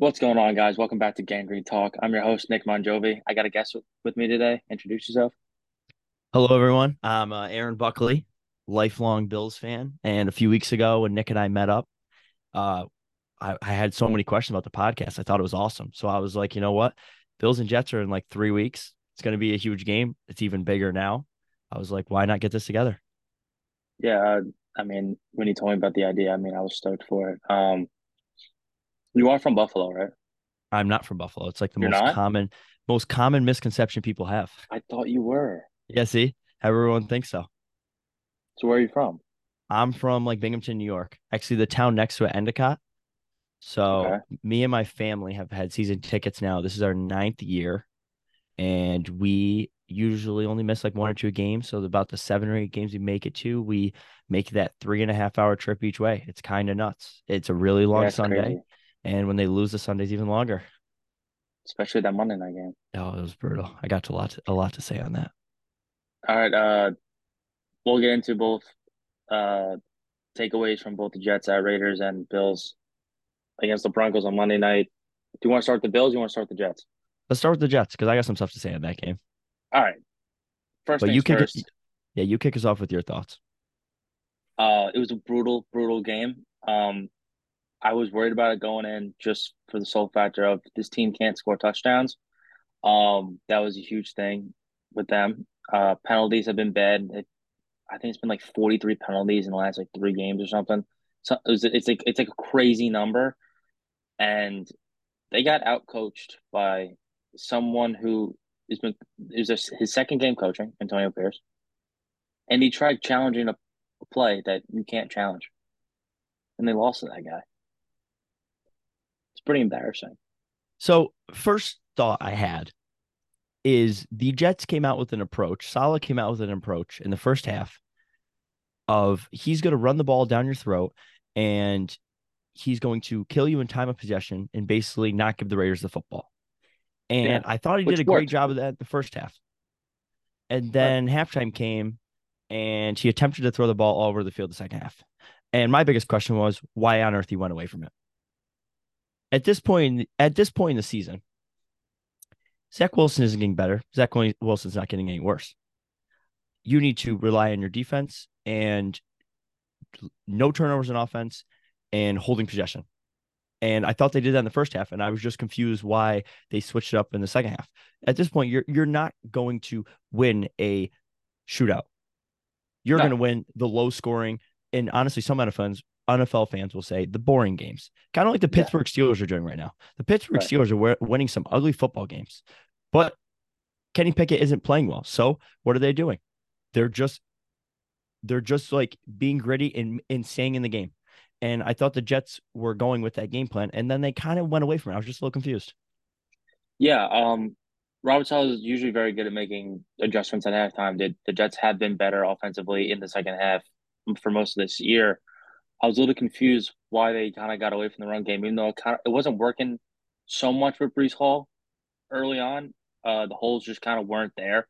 What's going on, guys? Welcome back to Gang Green Talk. I'm your host, Nick Monjovi. I got a guest with me today. Introduce yourself. Hello, everyone. I'm uh, Aaron Buckley, lifelong Bills fan. And a few weeks ago, when Nick and I met up, uh, I, I had so many questions about the podcast. I thought it was awesome. So I was like, you know what? Bills and Jets are in like three weeks. It's going to be a huge game. It's even bigger now. I was like, why not get this together? Yeah, uh, I mean, when you told me about the idea, I mean, I was stoked for it. Um, you are from Buffalo, right? I'm not from Buffalo. It's like the You're most not? common, most common misconception people have. I thought you were. Yeah, see, everyone thinks so. So where are you from? I'm from like Binghamton, New York. Actually, the town next to it, Endicott. So Okay. me and my family have had season tickets now. This is our ninth year, and we usually only miss like one or two games. So about the seven or eight games we make it to, we make that three and a half hour trip each way. It's kind of nuts. It's a really long That's Sunday, crazy. And when they lose, the Sunday's even longer. Especially that Monday night game. Oh, it was brutal. I got a lot, to, a lot to say on that. All right, uh, we'll get into both uh takeaways from both the Jets at Raiders and Bills against the Broncos on Monday night. Do you want to start with the Bills? Or you want to start with the Jets? Let's start with the Jets because I got some stuff to say on that game. All right. First But you kick first. it, yeah, you kick us off with your thoughts. Uh, it was a brutal, brutal game. Um, I was worried about it going in just for the sole factor of this team can't score touchdowns. Um, that was a huge thing with them. Uh, penalties have been bad. It, I think it's been like 43 penalties in the last like three games or something. So it was, it's like it's like a crazy number, and they got outcoached by someone who has been was his second game coaching, Antonio Pierce, and he tried challenging a, a play that you can't challenge, and they lost to that guy. It's pretty embarrassing. So, first thought I had is the Jets came out with an approach. Saleh came out with an approach in the first half of he's going to run the ball down your throat and he's going to kill you in time of possession and basically not give the Raiders the football. And Yeah, I thought he which did a great job of that the first half. And then halftime came and he attempted to throw the ball all over the field the second half. And my biggest question was why on earth he went away from it. At this point, at this point in the season, Zach Wilson isn't getting better. Zach Wilson's not getting any worse. You need to rely on your defense and no turnovers in offense and holding possession. And I thought they did that in the first half, and I was just confused why they switched it up in the second half. At this point, you're you're not going to win a shootout. You're No. going to win the low scoring, and honestly, some NFL fans, NFL fans will say the boring games, kind of like the Yeah. Pittsburgh Steelers are doing right now. The Pittsburgh Right. Steelers are winning some ugly football games, but Kenny Pickett isn't playing well. So what are they doing? They're just they're just like being gritty and, and staying in the game. And I thought the Jets were going with that game plan, and then they kind of went away from it. I was just a little confused. Yeah, um, Robert Saleh is usually very good at making adjustments at halftime. The, the Jets have been better offensively in the second half for most of this year. I was a little confused why they kind of got away from the run game, even though it kind of it wasn't working so much with Breece Hall early on. Uh, the holes just kind of weren't there,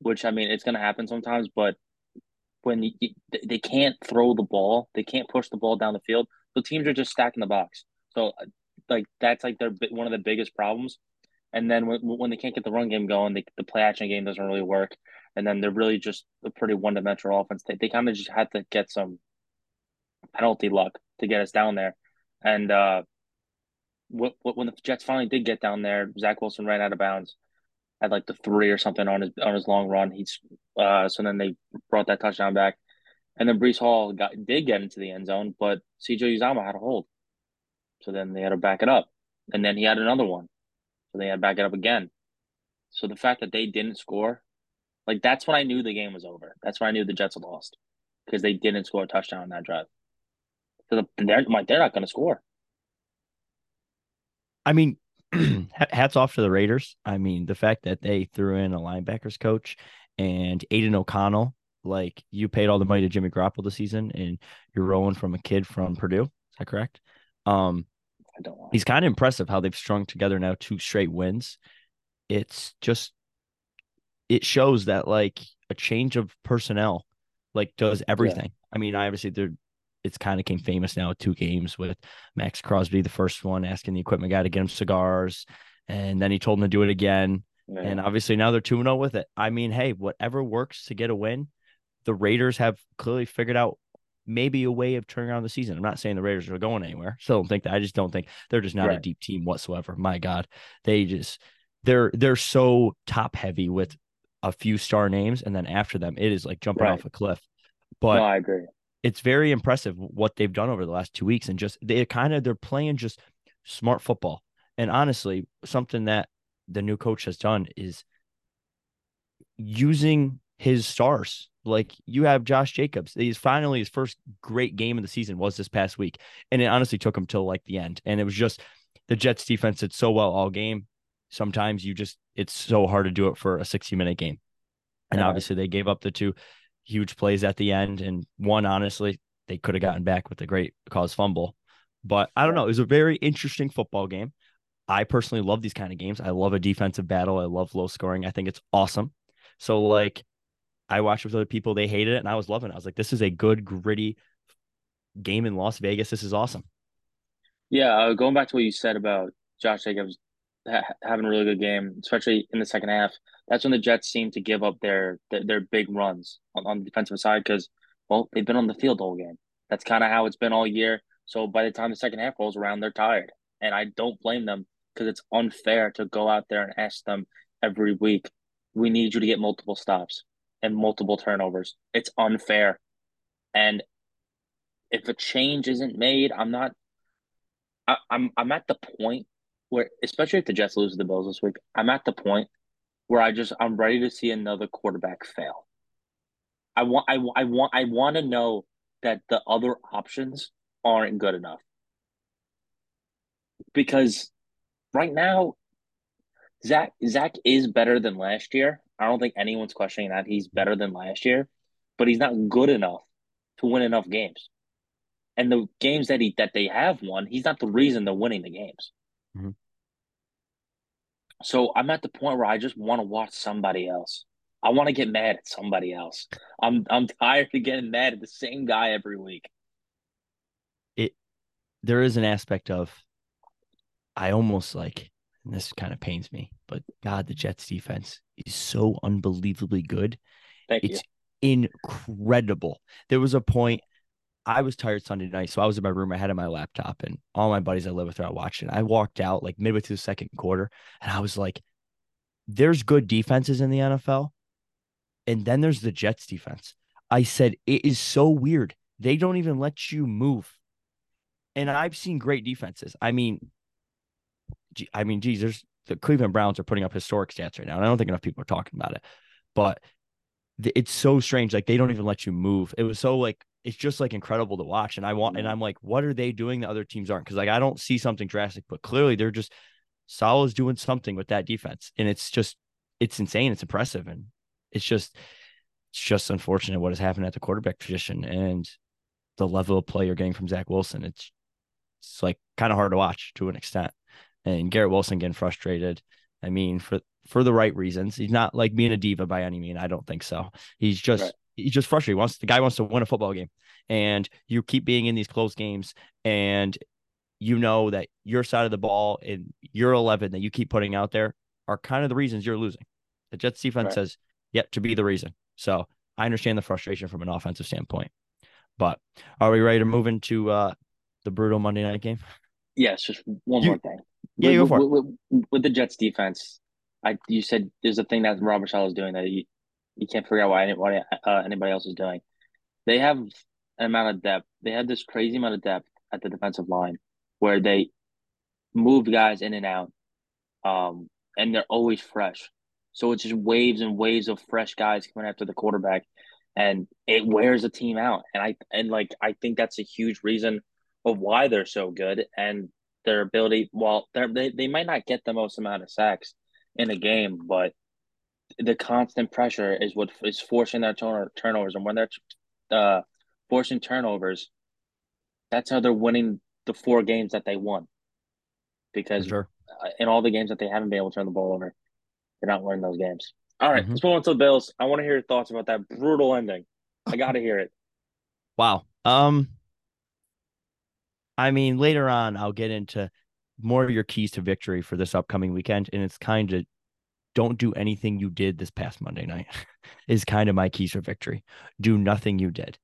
which I mean, it's going to happen sometimes. But when you, they can't throw the ball, they can't push the ball down the field. So teams are just stacking the box. So like that's like their one of the biggest problems. And then when when they can't get the run game going, they, the play action game doesn't really work. And then they're really just a pretty one dimensional offense. They they kind of just had to get some penalty luck to get us down there. And uh, wh- wh- when the Jets finally did get down there, Zach Wilson ran out of bounds at like the three or something on his on his long run. He's uh, so then they brought that touchdown back, and then Breece Hall got did get into the end zone, but CJ Uzomah had a hold, so then they had to back it up, and then he had another one, so they had to back it up again. So the fact that they didn't score, like that's when I knew the game was over. That's when I knew the Jets had lost because they didn't score a touchdown on that drive. So the, they're like they're not going to score. I mean, hats off to the Raiders. I mean, the fact that they threw in a linebackers coach and Aidan O'Connell, like you paid all the money to Jimmy Garoppolo this season, and you're rolling from a kid from Purdue. Is that correct? Um, I don't he's kind of impressive how they've strung together now two straight wins. It's just it shows that like a change of personnel like does everything. I mean, I obviously they're it's kind of came famous now with two games with Maxx Crosby, the first one asking the equipment guy to get him cigars, and then he told him to do it again. Yeah. And obviously now they're 2 0 with it. I mean, hey, whatever works to get a win, the Raiders have clearly figured out maybe a way of turning around the season. I'm not saying the Raiders are going anywhere. Still don't think that. I just don't think they're just not right. a deep team whatsoever. My God. They just they're they're so top heavy with a few star names, and then after them, it is like jumping right. off a cliff. But no, I agree. It's very impressive what they've done over the last two weeks, and just they kind of they're playing just smart football. And honestly, something that the new coach has done is using his stars. Like you have Josh Jacobs. He's finally his first great game of the season was this past week. And it honestly took him till like the end. And it was just the Jets defense did so well all game. Sometimes you just it's so hard to do it for a 60 minute game. And obviously they gave up the two huge plays at the end. And one, honestly, they could have gotten back with the great cause fumble. But I don't know. It was a very interesting football game. I personally love these kind of games. I love a defensive battle. I love low scoring. I think it's awesome. So like I watched with other people, they hated it, and I was loving it. I was like, this is a good, gritty game in Las Vegas. This is awesome. Yeah, uh, going back to what you said about Josh Jacobs ha- having a really good game, especially in the second half. That's when the Jets seem to give up their their, their big runs on, on the defensive side because well they've been on the field all game. That's kind of how it's been all year. So by the time the second half rolls around, they're tired, and I don't blame them because it's unfair to go out there and ask them every week, "We need you to get multiple stops." and multiple turnovers. It's unfair. And if a change isn't made, I'm not I, I'm I'm at the point where especially if the Jets lose to the Bills this week, I'm at the point where I just I'm ready to see another quarterback fail. I want I, I want I want to know that the other options aren't good enough. Because right now Zach Zach is better than last year. I don't think anyone's questioning that he's better than last year, but he's not good enough to win enough games. And the games that he that they have won, he's not the reason they're winning the games. Mm-hmm. So I'm at the point where I just want to watch somebody else. I want to get mad at somebody else. I'm I'm tired of getting mad at the same guy every week. It there is an aspect of I almost like and this kind of pains me, but God, the Jets defense is so unbelievably good. Thank it's you. incredible. There was a point I was tired Sunday night, so I was in my room. I had my laptop, and all my buddies I live with are watching. I walked out like midway through the second quarter, and I was like, "There's good defenses in the NFL, and then there's the Jets defense." I said, "It is so weird. They don't even let you move." And I've seen great defenses. I mean, I mean, geez, there's the Cleveland Browns are putting up historic stats right now, and I don't think enough people are talking about it. But it's so strange. Like they don't even let you move. It was so like it's just like incredible to watch. And I want, and mm-hmm. I'm like, what are they doing that other teams aren't? Because like I don't see something drastic, but clearly they're just Saleh's doing something with that defense, and it's just it's insane. It's impressive, and it's just it's just unfortunate what has happened at the quarterback position and the level of play you're getting from Zach Wilson. It's it's like kind of hard to watch to an extent and Garrett Wilson getting frustrated. I mean, for for the right reasons. He's not like being a diva by any mean. I don't think so. He's just right. he's just frustrated. He wants the guy wants to win a football game, and you keep being in these close games, and you know that your side of the ball and your eleven that you keep putting out there are kind of the reasons you're losing. The Jets defense right. says yet to be the reason. So I understand the frustration from an offensive standpoint. But are we ready to move into uh, the brutal Monday night game? Yes, just one you, more thing. Yeah, with, go for with, with, with, the Jets defense, I you said there's a thing that Robert Saleh is doing that you, you can't figure out why, anybody uh, anybody else is doing. They have an amount of depth. They have this crazy amount of depth at the defensive line where they move guys in and out, um, and they're always fresh. So it's just waves and waves of fresh guys coming after the quarterback, and it wears a team out. And I and like I think that's a huge reason of why they're so good. And their ability. Well, they they might not get the most amount of sacks in a game, but the constant pressure is what is forcing their turn- turnovers, and when they're uh, forcing turnovers, that's how they're winning the four games that they won. Because sure. Uh, in all the games that they haven't been able to turn the ball over, they're not winning those games. All right, mm-hmm. let's move on to the Bills. I want to hear your thoughts about that brutal ending. I got to hear it. Wow. Um, I mean, later on, I'll get into more of your keys to victory for this upcoming weekend, and it's kind of don't do anything you did this past Monday night. is kind of my keys for victory. Do nothing you did.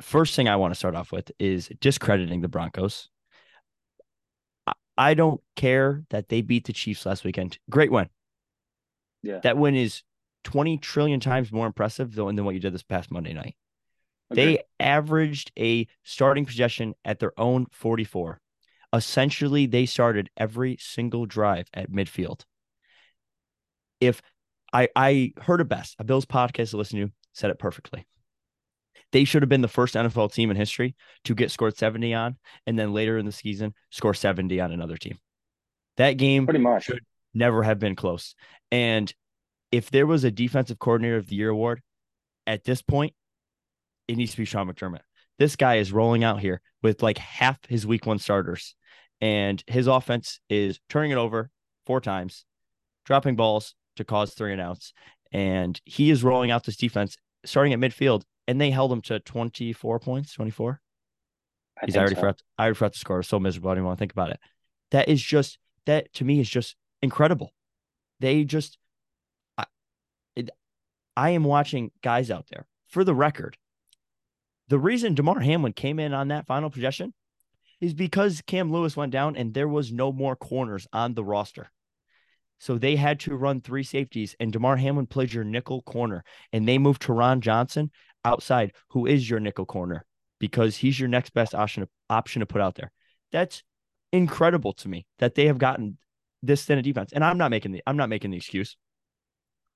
First thing I want to start off with is discrediting the Broncos. I don't care that they beat the Chiefs last weekend. Great win. Yeah. That win is 20 trillion times more impressive than, than what you did this past Monday night. They averaged a starting possession at their own 44. Essentially, they started every single drive at midfield. If I I heard it best, a Bills podcast to listen to said it perfectly. They should have been the first NFL team in history to get scored 70 on, and then later in the season score 70 on another team. That game Pretty much. should never have been close. And if there was a defensive coordinator of the year award at this point, it needs to be Sean McDermott. This guy is rolling out here with like half his week one starters, and his offense is turning it over four times, dropping balls to cause three and outs. And he is rolling out this defense starting at midfield, and they held him to 24 points, 24. I He's already so. forgot. I already forgot the score. It was so miserable. I don't even want to think about it. That is just that to me is just incredible. They just, I, it, I am watching guys out there. For the record, the reason Damar Hamlin came in on that final possession is because Cam Lewis went down and there was no more corners on the roster. So they had to run three safeties, and Damar Hamlin plays your nickel corner, and they moved Taron Johnson outside, who is your nickel corner because he's your next best option option to put out there. That's incredible to me that they have gotten this thin of defense. And I'm not making the I'm not making the excuse.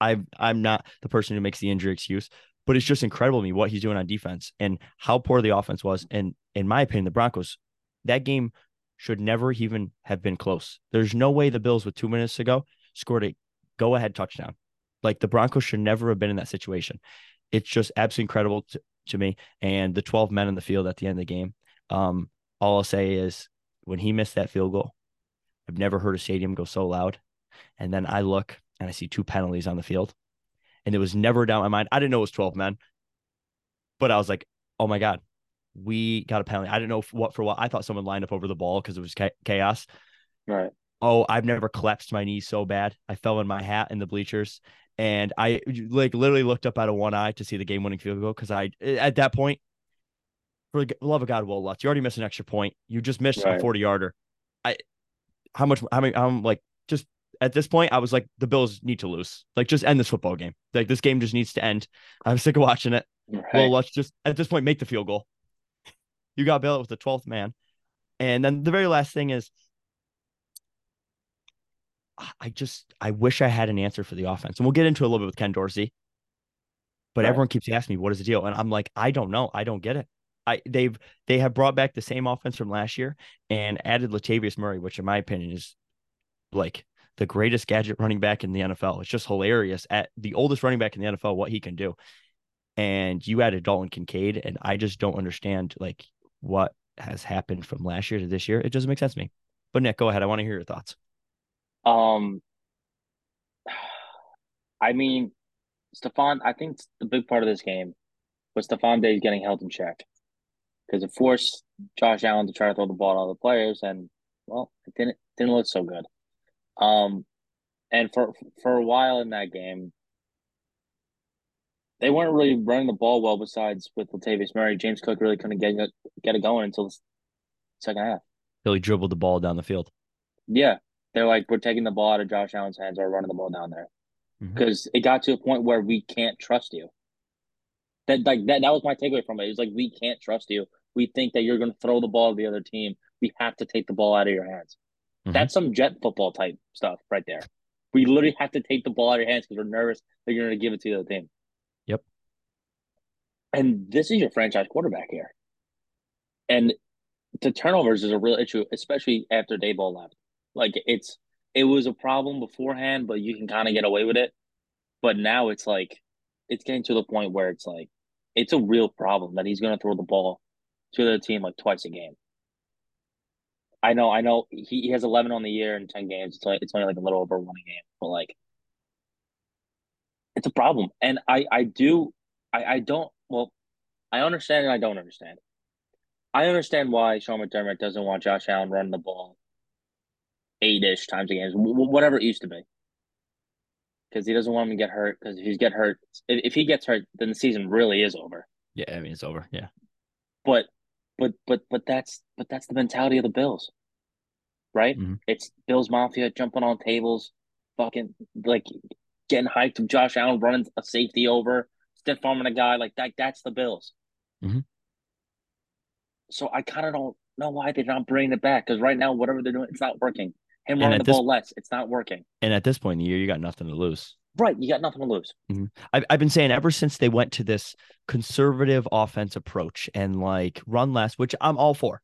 I I'm not the person who makes the injury excuse, but it's just incredible to me what he's doing on defense and how poor the offense was. And in my opinion, the Broncos, that game should never even have been close. There's no way the Bills with two minutes to go scored a go ahead touchdown. Like the Broncos should never have been in that situation. It's just absolutely incredible to, to me. And the 12 men in the field at the end of the game. Um, all I'll say is when he missed that field goal, I've never heard a stadium go so loud. And then I look and I see two penalties on the field. And it was never down my mind. I didn't know it was 12 men, but I was like, oh my God, we got a penalty. I didn't know what for what. I thought someone lined up over the ball because it was chaos. Right. Oh, I've never collapsed my knees so bad. I fell in my hat in the bleachers. And I like literally looked up out of one eye to see the game winning field goal because I, eh, at that point, for the love of God, Wil Lutz, you already missed an extra point. You just missed Right. a 40 yarder. I, how much, how many, I'm like, at this point, I was like, the Bills need to lose. Like, just end this football game. Like, this game just needs to end. I'm sick of watching it. Right. Well, let's just at this point make the field goal. You got Bell with the 12th man. And then the very last thing is I just I wish I had an answer for the offense. And we'll get into it a little bit with Ken Dorsey. But Right. everyone keeps asking me what is the deal? And I'm like, I don't know. I don't get it. I they've they have brought back the same offense from last year and added Latavius Murray, which in my opinion is like the greatest gadget running back in the NFL. It's just hilarious at the oldest running back in the NFL what he can do and you added Dalton Kincaid, and I just don't understand like what has happened from last year to this year. It doesn't make sense to me. But Nick, go ahead. I want to hear your thoughts. Um, I mean, Stefon, I think the big part of this game was Stefon Diggs getting held in check because it forced Josh Allen to try to throw the ball at other players, and well, it didn't didn't look so good. Um, and for for a while in that game, they weren't really running the ball well. Besides with Latavius Murray, James Cook really couldn't get it, get it going until the second half. Billy dribbled the ball down the field. Yeah, they're like we're taking the ball out of Josh Allen's hands or running the ball down there because it got to a point where we can't trust you. That like that that was my takeaway from it. It was like we can't trust you. We think that you're going to throw the ball to the other team. We have to take the ball out of your hands. Mhm. That's some jet football type stuff right there. We literally have to take the ball out of your hands because we're nervous that you're going to give it to the other team. Yep. And this is your franchise quarterback here. And the turnovers is a real issue, especially after Daboll left. Like it's it was a problem beforehand, but you can kind of get away with it. But now it's like it's getting to the point where it's like it's a real problem that he's going to throw the ball to the team like twice a game. I know, I know he, he has 11 on the year in 10 games. It's only, it's only like a little over one a game, but like it's a problem. And I, I do, I, I don't, well, I understand and I don't understand. I understand why Sean McDermott doesn't want Josh Allen running the ball eight ish times a game, whatever it used to be, because he doesn't want him to get hurt. Because if he get hurt, if, if he gets hurt, then the season really is over. Yeah, I mean it's over. Yeah, but but but but that's but that's the mentality of the Bills, right? Mm-hmm. It's Bills Mafia jumping on tables, fucking like getting hyped of Josh Allen running a safety over, stiff arming a guy like that. That's the Bills. Mm-hmm. So I kind of don't know why they're not bringing it back because right now, whatever they're doing, it's not working. Him running the this, ball less, it's not working. And at this point in the year, you got nothing to lose. Right, you got nothing to lose. Mm-hmm. I've I've been saying ever since they went to this conservative offense approach and like run less, which I'm all for.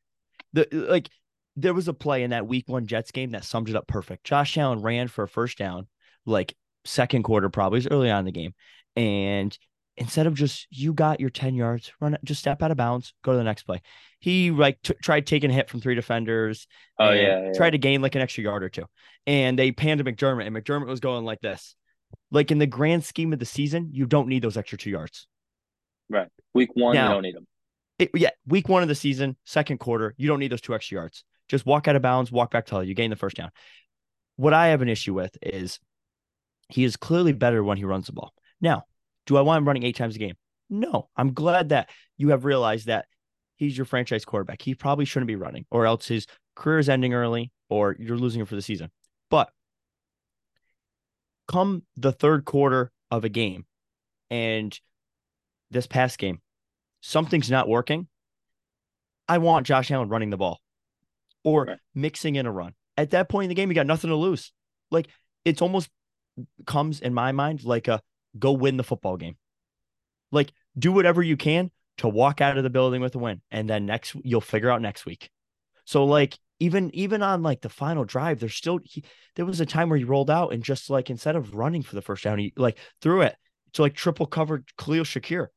The like there was a play in that Week One Jets game that summed it up perfect. Josh Allen ran for a first down, like second quarter, probably was early on in the game, and instead of just you got your 10 yards run just step out of bounds go to the next play he like t- tried taking a hit from three defenders oh yeah, yeah, tried to gain like an extra yard or two and they panned to mcdermott and mcdermott was going like this like in the grand scheme of the season you don't need those extra two yards right week one now, you don't need them it, yeah week one of the season second quarter you don't need those two extra yards just walk out of bounds walk back to you gain the first down what i have an issue with is he is clearly better when he runs the ball now do I want him running eight times a game? No. I'm glad that you have realized that he's your franchise quarterback. He probably shouldn't be running, or else his career is ending early, or you're losing him for the season. But come the third quarter of a game, and this past game, something's not working. I want Josh Allen running the ball or right. mixing in a run. At that point in the game, you got nothing to lose. Like it's almost comes in my mind like a go win the football game. Like do whatever you can to walk out of the building with a win and then next you'll figure out next week. So like even even on like the final drive there's still he, there was a time where he rolled out and just like instead of running for the first down he like threw it to like triple covered Khalil Shakir.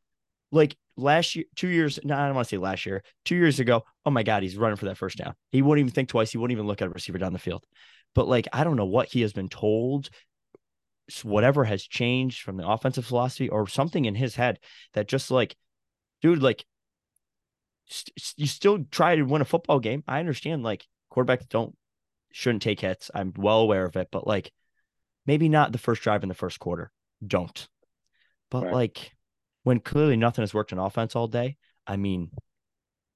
Like last year, two years, no, I don't want to say last year, two years ago. Oh my God, he's running for that first down. He wouldn't even think twice. He wouldn't even look at a receiver down the field. But like, I don't know what he has been told whatever has changed from the offensive philosophy or something in his head that just like, dude, like st- you still try to win a football game. I understand like quarterbacks don't shouldn't take hits. I'm well aware of it, but like maybe not the first drive in the first quarter. Don't. But right. like when clearly nothing has worked on offense all day, I mean,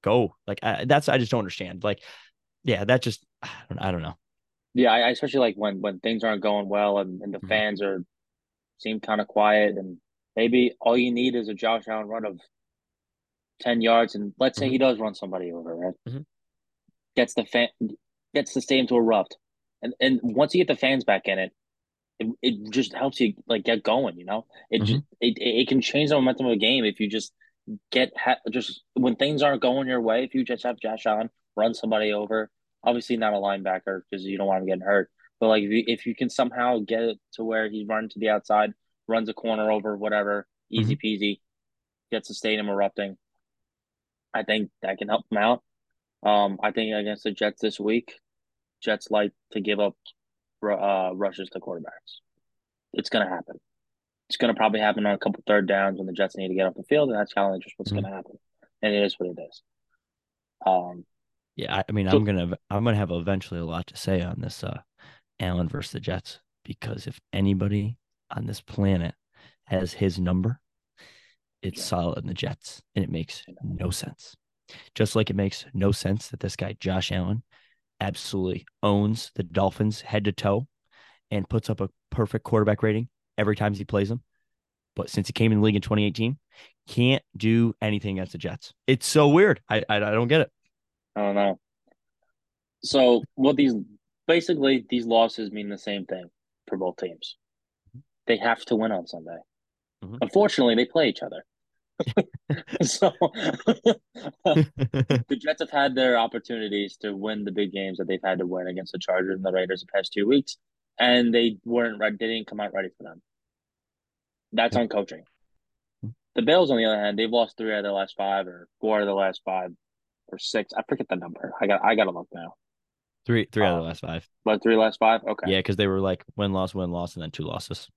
go like I, that's I just don't understand. Like, yeah, that just I don't, I don't know. Yeah, I, especially like when when things aren't going well and, and the mm-hmm. fans are seem kind of quiet and maybe all you need is a Josh Allen run of ten yards and let's say mm-hmm. he does run somebody over, right? Mm-hmm. Gets the fan gets the stadium to erupt. And and once you get the fans back in it, it, it just helps you like get going, you know? It mm-hmm. it, it can change the momentum of a game if you just get ha- just when things aren't going your way, if you just have Josh Allen run somebody over Obviously, not a linebacker because you don't want him getting hurt. But like if you, if you can somehow get it to where he's running to the outside, runs a corner over, whatever, easy mm-hmm. peasy, gets the stadium erupting. I think that can help him out. Um, I think against the Jets this week, Jets like to give up uh, rushes to quarterbacks. It's gonna happen. It's gonna probably happen on a couple third downs when the Jets need to get off the field, and that's challenge just what's mm-hmm. gonna happen. And it is what it is. Um, yeah, I mean, so, I'm gonna I'm gonna have eventually a lot to say on this uh Allen versus the Jets because if anybody on this planet has his number, it's yeah. solid in the Jets, and it makes no sense. Just like it makes no sense that this guy Josh Allen absolutely owns the Dolphins head to toe and puts up a perfect quarterback rating every time he plays them. But since he came in the league in 2018, can't do anything against the Jets. It's so weird. I I, I don't get it. I don't know. So what these basically these losses mean the same thing for both teams. They have to win on Sunday. Mm-hmm. Unfortunately, they play each other. so the Jets have had their opportunities to win the big games that they've had to win against the Chargers and the Raiders the past two weeks, and they weren't ready. They didn't come out ready for them. That's on coaching. The Bills, on the other hand, they've lost three out of the last five or four out of the last five or six. I forget the number. I got I gotta look now. Three three um, out of the um, last five. But three last five? Okay. Yeah, because they were like win loss, win loss, and then two losses.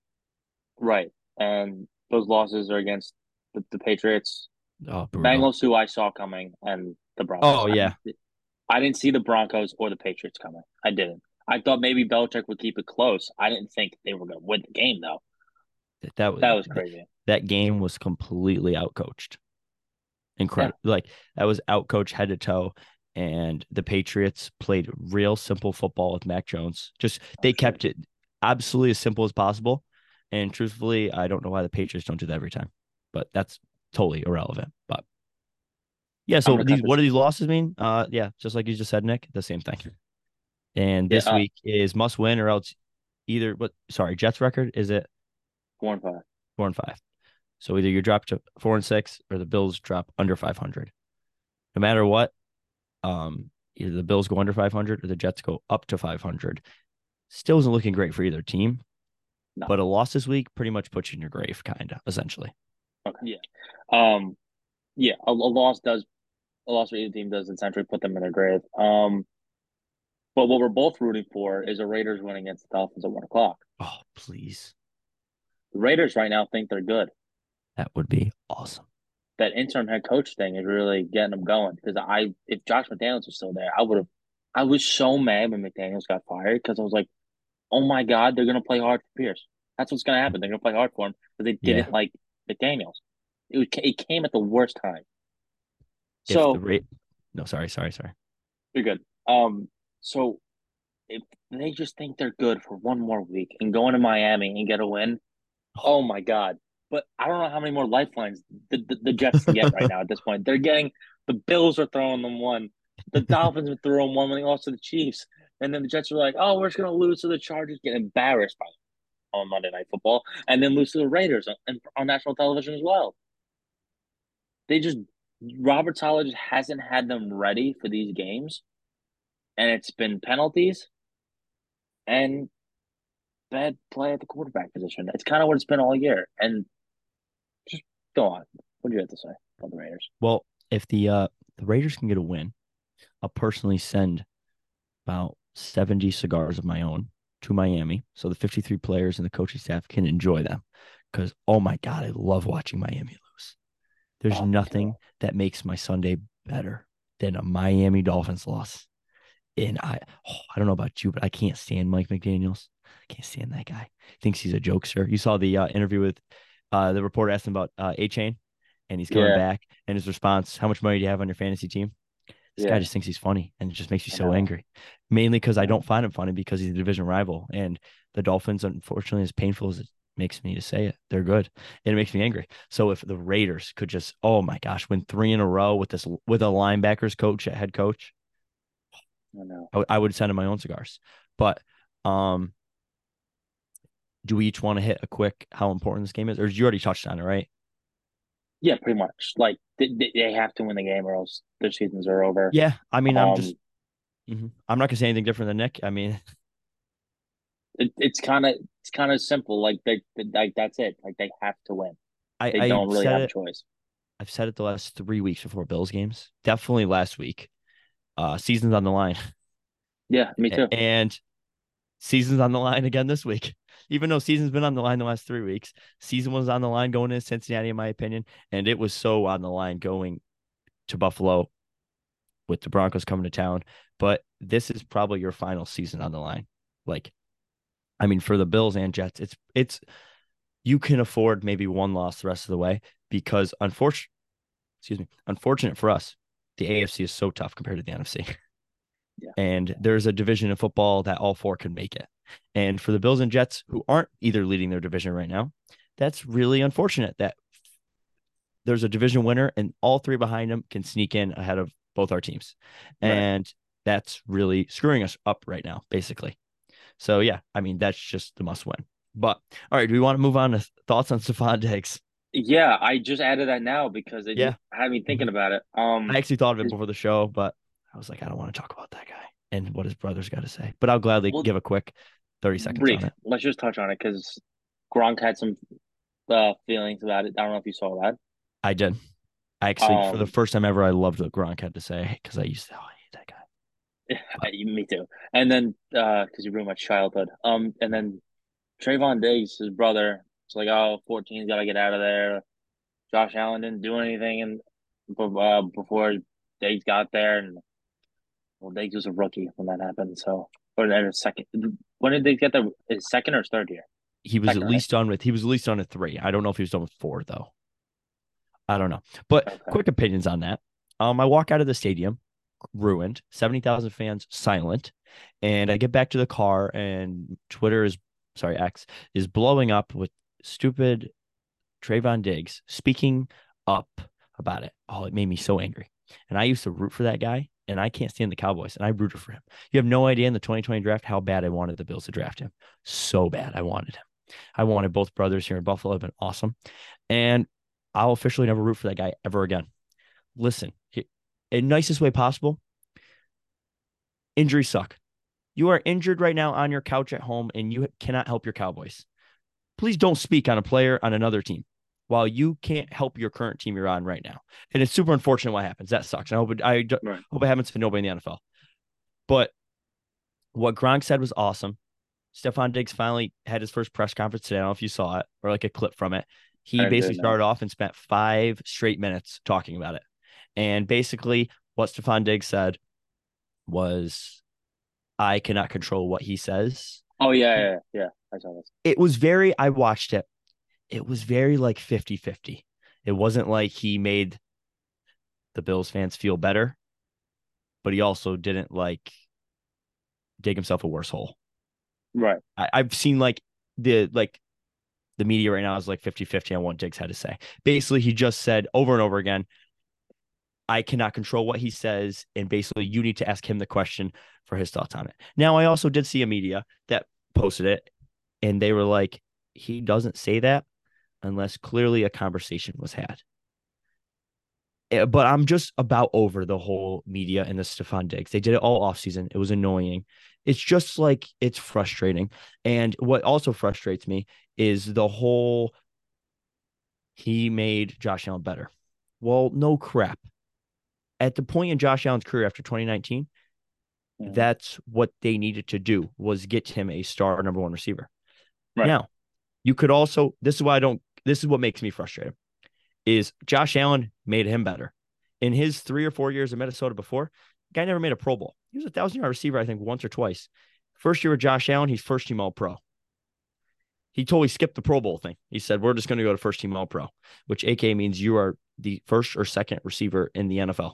Right. And those losses are against the, the Patriots, Oh, brutal. Bengals, who I saw coming, and the Broncos. Oh yeah, I didn't see the Broncos or the Patriots coming. I didn't. I thought maybe Belichick would keep it close. I didn't think they were going to win the game though. that was That was crazy. That game was completely outcoached. Incredible. Like that was outcoached head to toe. And the Patriots played real simple football with Mac Jones. Just they kept it absolutely as simple as possible. And truthfully, I don't know why the Patriots don't do that every time, but that's totally irrelevant. But yeah, so these what do these losses mean? Uh yeah, just like you just said, Nick, the same thing. And Yeah, this uh, week is must win or else either what sorry, Jets record is it Four and five. four and five. So either you drop to four and six or the Bills drop under 500. No matter what, um, either the Bills go under 500 or the Jets go up to 500. Still isn't looking great for either team. No. But a loss this week pretty much puts you in your grave, kind of, essentially. Yeah. Um. Yeah. A, a loss does. A loss for either team does essentially put them in their grave. Um. But what we're both rooting for is the Raiders win against the Dolphins at one o'clock. Oh, please. The Raiders right now think they're good. That would be awesome. That interim head coach thing is really getting them going. Because I, if Josh McDaniels was still there, I would have. I was so mad when McDaniels got fired because I was like, "Oh my God, they're gonna play hard for Pierce. That's what's gonna happen. They're gonna play hard for him because they didn't like McDaniels. It it came at the worst time. If So rate, no, sorry, sorry, sorry. You're good. Um, so if they just think they're good for one more week and go into Miami and get a win, oh my God. But I don't know how many more lifelines the, the, the Jets can get right now at this point. They're getting the Bills are throwing them one. The Dolphins are throwing one when they lost to the Chiefs. And then the Jets are like, oh, we're just gonna lose to the Chargers, get embarrassed by them on Monday Night Football, and then lose to the Raiders on, on national television as well. They just Robert Saleh just hasn't had them ready for these games and it's been penalties and bad play at the quarterback position. It's kind of what it's been all year. And just go on. What do you have to say about the Raiders? Well, if the uh the Raiders can get a win, I'll personally send about 70 cigars of my own to Miami so the 53 players and the coaching staff can enjoy them. Because oh my god, I love watching Miami lose. There's nothing that makes my Sunday better than a Miami Dolphins loss. And I oh, I don't know about you, but I can't stand Mike McDaniels. I can't stand that guy. Thinks he's a jokester. You saw the uh, interview with uh, the reporter asked him about uh, Achane, and he's coming Yeah. back. And his response, "How much money do you have on your fantasy team?" This Yeah. guy just thinks he's funny, and it just makes me so angry. Mainly because I don't find him funny because he's a division rival, and the Dolphins, unfortunately, as painful as it makes me to say it, they're good, and it makes me angry. So if the Raiders could just, oh my gosh, win three in a row with this with a linebackers coach at head coach, I know. I, would- I would send him my own cigars. But um, do we each want to hit a quick how important this game is, or you already touched on it, right? Yeah, pretty much. Like they, they- have to win the game or else their seasons are over. Yeah, I mean, I'm Um, just, Mhm. I'm not gonna say anything different than Nick. I mean, it, it's kind of it's kind of simple. Like they, they like that's it. Like they have to win. I, They I don't really have a it. choice. I've said it the last three weeks before Bills games. Definitely last week. Uh, season's on the line, Yeah, me too. and season's on the line again this week. Even though season's been on the line the last three weeks, season was on the line going to Cincinnati, in my opinion, and it was so on the line going to Buffalo with the Broncos coming to town. But this is probably your final season on the line. Like, I mean, for the Bills and Jets, it's it's you can afford maybe one loss the rest of the way because unfortunate, excuse me, unfortunate for us, the AFC is so tough compared to the NFC. Yeah. And there's a division in football that all four can make it. And for the Bills and Jets, who aren't either leading their division right now, that's really unfortunate that there's a division winner and all three behind them can sneak in ahead of both our teams. Right. And that's really screwing us up right now, basically. So yeah, I mean that's just the must win. But all right, do we want to move on to thoughts on Stefon Diggs? Yeah, I just added that now because it Yeah. had me thinking about it. Um, I actually thought of it before the show, but I was like, I don't want to talk about that guy and what his brother's got to say. But I'll gladly Well, give a quick 30 seconds brief. on it. Let's just touch on it because Gronk had some uh, feelings about it. I don't know if you saw that. I did. I actually, for the Um, first time ever, I loved what Gronk had to say because I used to, oh, I hate that guy. Me too. And then uh, because you ruined my childhood. Um, and then Trevon Diggs, his brother, it's like, oh, 14's got to get out of there. Josh Allen didn't do anything and uh, before Diggs got there, and well, Diggs was a rookie when that happened. So, or a second. When did they get there? His second or third year? He was Second, at right? least done with he was at least done at three. I don't know if he was done with four though. I don't know. But Okay. quick opinions on that. Um, I walk out of the stadium, ruined, 70,000 fans silent. And I get back to the car and Twitter is sorry, X is blowing up with stupid Trevon Diggs speaking up about it. Oh, it made me so angry. And I used to root for that guy, and I can't stand the Cowboys, and I rooted for him. You have no idea in the 2020 draft how bad I wanted the Bills to draft him. So bad I wanted him. I wanted both brothers here in Buffalo. Have been awesome. And I'll officially never root for that guy ever again. Listen, in nicest way possible, injuries suck. You are injured right now on your couch at home and you cannot help your Cowboys. Please don't speak on a player on another team while you can't help your current team you're on right now. And it's super unfortunate what happens. That sucks. I hope it, I Right. hope it happens to nobody in the NFL. But what Gronk said was awesome. Stefon Diggs finally had his first press conference today. I don't know if you saw it or like a clip from it. He I basically started off and spent five straight minutes talking about it. And basically, what Stefon Diggs said was, I cannot control what he says. Oh yeah, yeah, yeah. I saw this. It was very, I watched it. It was very like 50 50. It wasn't like he made the Bills fans feel better, but he also didn't like dig himself a worse hole. Right. I, I've seen like the like the media right now is like 50 50 on what Diggs had to say. Basically, he just said over and over again, I cannot control what he says. And basically, you need to ask him the question for his thoughts on it. Now, I also did see a media that posted it, and they were like, he doesn't say that unless clearly a conversation was had. Eh, But I'm just about over the whole media and the Stefon Diggs. They did it all off season. It was annoying. It's just like it's frustrating. And what also frustrates me is the whole he made Josh Allen better. Well, no crap. At the point in Josh Allen's career after 2019, Mhm. that's what they needed to do was get him a star number one receiver. Right. Now, you could also this is why I don't this is what makes me frustrated is Josh Allen made him better. In his three or four years in Minnesota before, guy never made a Pro Bowl. He was a thousand yard receiver, I think, once or twice. First year with Josh Allen, he's first team all pro. He totally skipped the Pro Bowl thing. He said, We're just going to go to first team all pro, which AK means you are the first or second receiver in the NFL.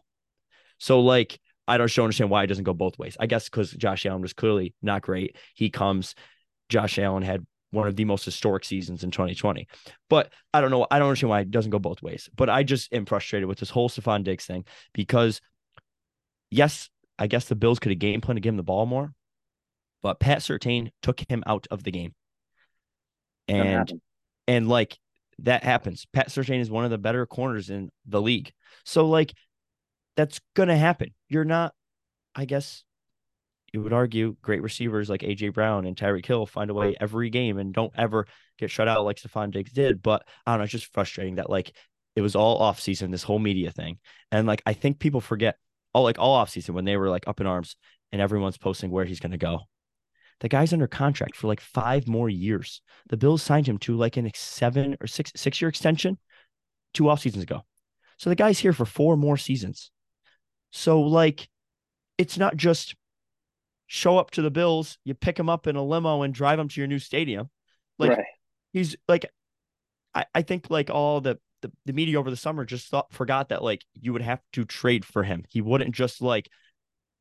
So, like, I don't understand why it doesn't go both ways. I guess because Josh Allen was clearly not great. He comes, Josh Allen had one of the most historic seasons in 2020. But I don't know. I don't understand why it doesn't go both ways. But I just am frustrated with this whole Stefon Diggs thing because, yes, I guess the Bills could have game planned to give him the ball more, but Pat Surtain took him out of the game. And and like that happens. Pat Surtain is one of the better corners in the league. So like that's gonna happen. You're not, I guess you would argue great receivers like AJ Brown and Tyreek Hill find a way every game and don't ever get shut out like Stefon Diggs did. But I don't know, it's just frustrating that like it was all off season, this whole media thing. And like I think people forget all like all off season when they were like up in arms and everyone's posting where he's gonna go. The guy's under contract for like five more years. The Bills signed him to like an seven or six six year extension two off seasons ago. So the guy's here for four more seasons. So like it's not just show up to the Bills, you pick him up in a limo and drive him to your new stadium. Like right. he's like I, I think like all the, the the media over the summer just thought forgot that like you would have to trade for him. He wouldn't just like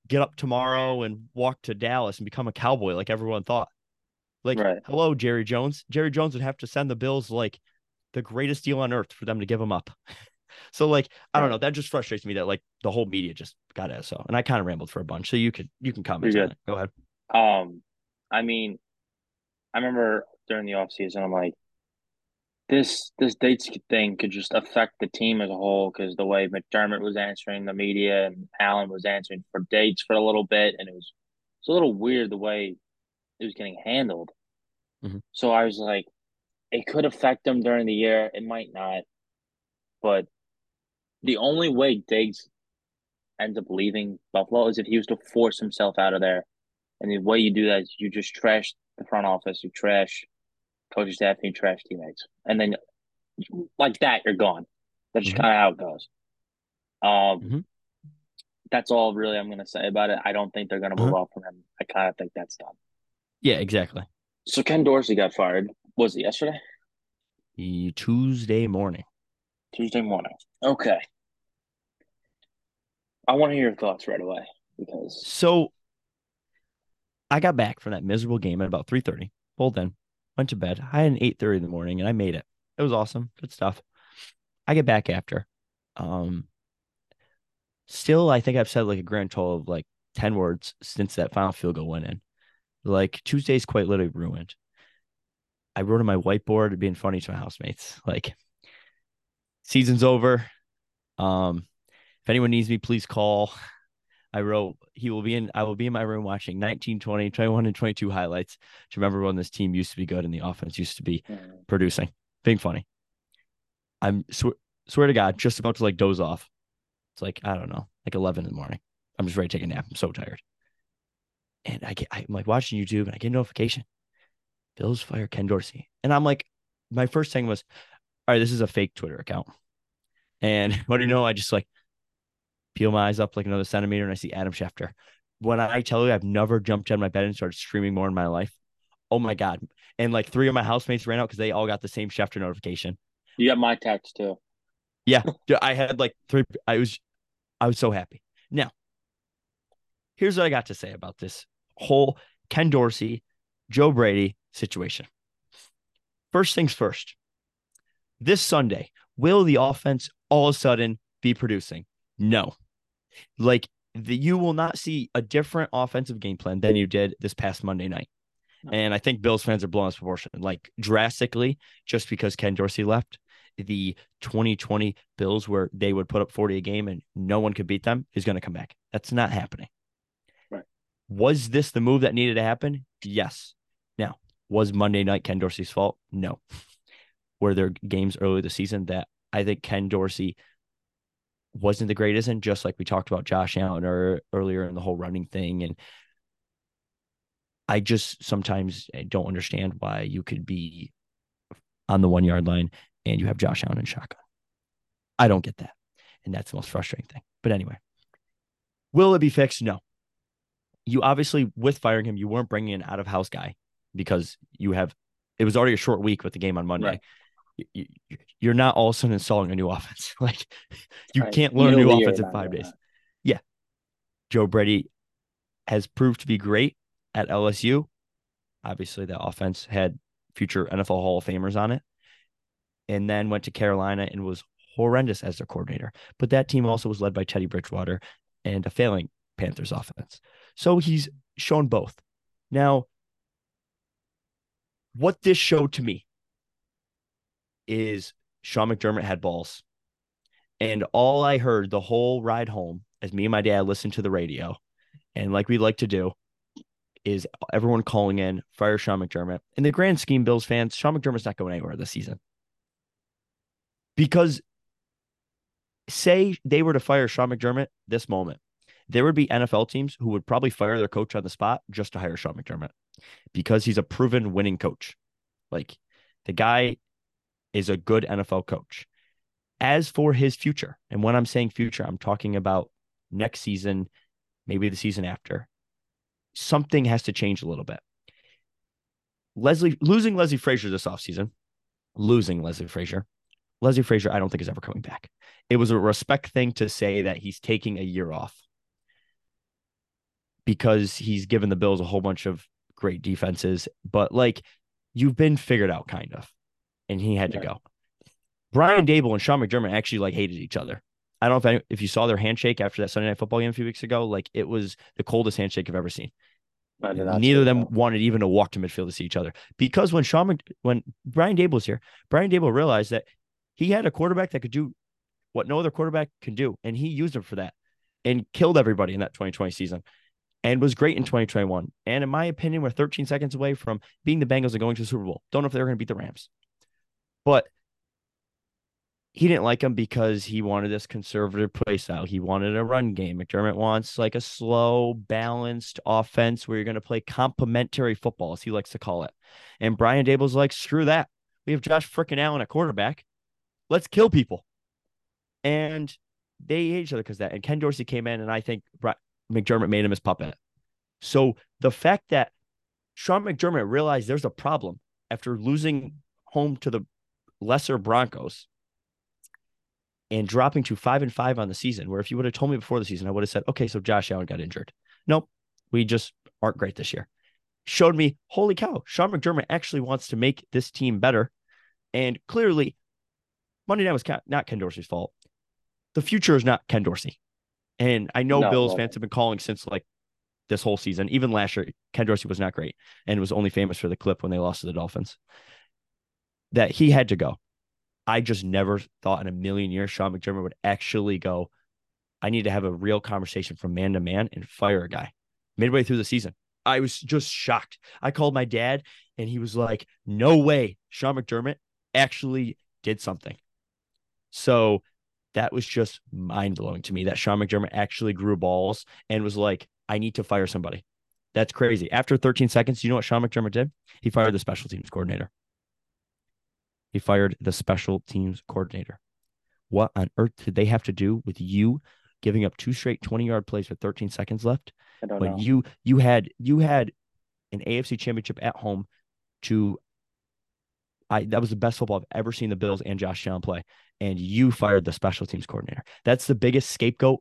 get up tomorrow and walk to Dallas and become a cowboy like everyone thought. Like, Right. hello, Jerry Jones. Jerry Jones would have to send the Bills like the greatest deal on earth for them to give him up. so like, I don't know. That just frustrates me that like the whole media just got. So and I kind of rambled for a bunch. So you could you can comment on it. Go ahead. Um, I mean, I remember during the off season, I'm like, this this dates thing could just affect the team as a whole because the way McDermott was answering the media and Allen was answering for dates for a little bit, and it was it's a little weird the way it was getting handled. Mhm. So I was like, it could affect them during the year. It might not, but the only way Diggs ends up leaving Buffalo is if he was to force himself out of there. And the way you do that is you just trash the front office, you trash coaching staff, and you trash teammates. And then like that, you're gone. That's just Mhm. kind of how it goes. Um, Mhm. that's all really I'm going to say about it. I don't think they're going to move Uh-huh. off from him. I kind of think that's done. Yeah, exactly. So Ken Dorsey got fired. Was it yesterday? Tuesday morning. Tuesday morning. Okay. I want to hear your thoughts right away because So I got back from that miserable game at about 3:30. Pulled in, went to bed. I had an 8:30 in the morning and I made it. It was awesome. Good stuff. I get back after. Um still I think I've said like a grand total of like 10 words since that final field goal went in. Like Tuesday's quite literally ruined. I wrote on my whiteboard being funny to my housemates. Like season's over. Um if anyone needs me, please call. I wrote he will be in I will be in my room watching 19, 20, 21, and 22 highlights to remember when this team used to be good and the offense used to be mm, producing. Being funny. I'm swear, swear to God, just about to like doze off. It's like, I don't know, like 11 in the morning. I'm just ready to take a nap. I'm so tired. And I get I'm like watching YouTube and I get a notification. Bills fire Ken Dorsey. And I'm like, my first thing was, all right, this is a fake Twitter account. And what do you know? I just like peel my eyes up like another centimeter and I see Adam Schefter. When I tell you I've never jumped out of my bed and started streaming more in my life, oh my God. And like three of my housemates ran out because they all got the same Schefter notification. you got my text too. Yeah. I had like three. I was, I was so happy. Now, here's what I got to say about this whole Ken Dorsey, Joe Brady situation. First things first. This Sunday, will the offense all of a sudden be producing? No. Like the, you will not see a different offensive game plan than you did this past Monday night. And I think Bills fans are blowing this proportion like drastically just because Ken Dorsey left. The 2020 Bills, where they would put up 40 a game and no one could beat them, is going to come back. That's not happening. Right. Was this the move that needed to happen? Yes. Now, was Monday night Ken Dorsey's fault? No. Were there games early this season that I think Ken Dorsey wasn't the greatest in, just like we talked about Josh Allen or earlier in the whole running thing. And I just sometimes eh, don't understand why you could be on the one yard line and you have Josh Allen in shotgun. I don't get that. And that's the most frustrating thing. But anyway, will it be fixed? No. You obviously, with firing him, you weren't bringing an out of house guy because you have, it was already a short week with the game on Monday. Right. You, you, you're not all of a sudden installing a new offense. like you Right. can't learn a new offense in five days. that. Joe Brady has proved to be great at LSU. Obviously, that offense had future NFL Hall of Famers on it. And then went to Carolina and was horrendous as their coordinator. But that team also was led by Teddy Bridgewater and a failing Panthers offense. So he's shown both. Now, what this showed to me is Sean McDermott had balls. And all I heard the whole ride home as me and my dad listened to the radio, and like we like to do, is everyone calling in, fire Sean McDermott. In the grand scheme, Bills fans, Sean McDermott's not going anywhere this season. Because say they were to fire Sean McDermott this moment, there would be NFL teams who would probably fire their coach on the spot just to hire Sean McDermott because he's a proven winning coach. Like the guy is a good NFL coach. As for his future, and when I'm saying future, I'm talking about next season, maybe the season after. Something has to change a little bit. Leslie losing Leslie Frazier this offseason, losing Leslie Frazier. Leslie Frazier, I don't think is ever coming back. It was a respect thing to say that he's taking a year off because he's given the Bills a whole bunch of great defenses, but like you've been figured out kind of, and he had to go. Brian Daboll and Sean McDermott actually like hated each other. I don't know if any, if you saw their handshake after that Sunday night football game a few weeks ago. Like it was the coldest handshake I've ever seen. I did not Neither of them that. wanted even to walk to midfield to see each other because when Sean Mc, when Brian Daboll was here, Brian Daboll realized that he had a quarterback that could do what no other quarterback can do, and he used him for that and killed everybody in that 2020 season and was great in 2021. And in my opinion, we're 13 seconds away from being the Bengals and going to the Super Bowl. Don't know if they're going to beat the Rams, but he didn't like him because he wanted this conservative play style. He wanted a run game. McDermott wants like a slow, balanced offense where you're going to play complementary football, as he likes to call it. And Brian Daboll's like, screw that. We have Josh freaking Allen at quarterback. Let's kill people. And they hate each other because that. And Ken Dorsey came in, and I think McDermott made him his puppet. So the fact that Sean McDermott realized there's a problem after losing home to the lesser Broncos and dropping to five and five on the season, where if you would have told me before the season, I would have said, okay, so Josh Allen got injured. Nope, we just aren't great this year. Showed me, holy cow, Sean McDermott actually wants to make this team better. And clearly, Monday night was not Ken Dorsey's fault. The future is not Ken Dorsey. And I know no, Bills fans have been calling since like this whole season. Even last year, Ken Dorsey was not great and was only famous for the clip when they lost to the Dolphins. That he had to go. I just never thought in a million years Sean McDermott would actually go. I need to have a real conversation from man to man and fire a guy midway through the season. I was just shocked. I called my dad and he was like, No way Sean McDermott actually did something. So that was just mind blowing to me that Sean McDermott actually grew balls and was like, I need to fire somebody. That's crazy. After 13 seconds, you know what Sean McDermott did? He fired the special teams coordinator. He fired the special teams coordinator. What on earth did they have to do with you giving up two straight 20 yard plays with 13 seconds left? when know. you you had you had an AFC championship at home to I that was the best football I've ever seen the Bills and Josh Allen play. And you fired the special teams coordinator. That's the biggest scapegoat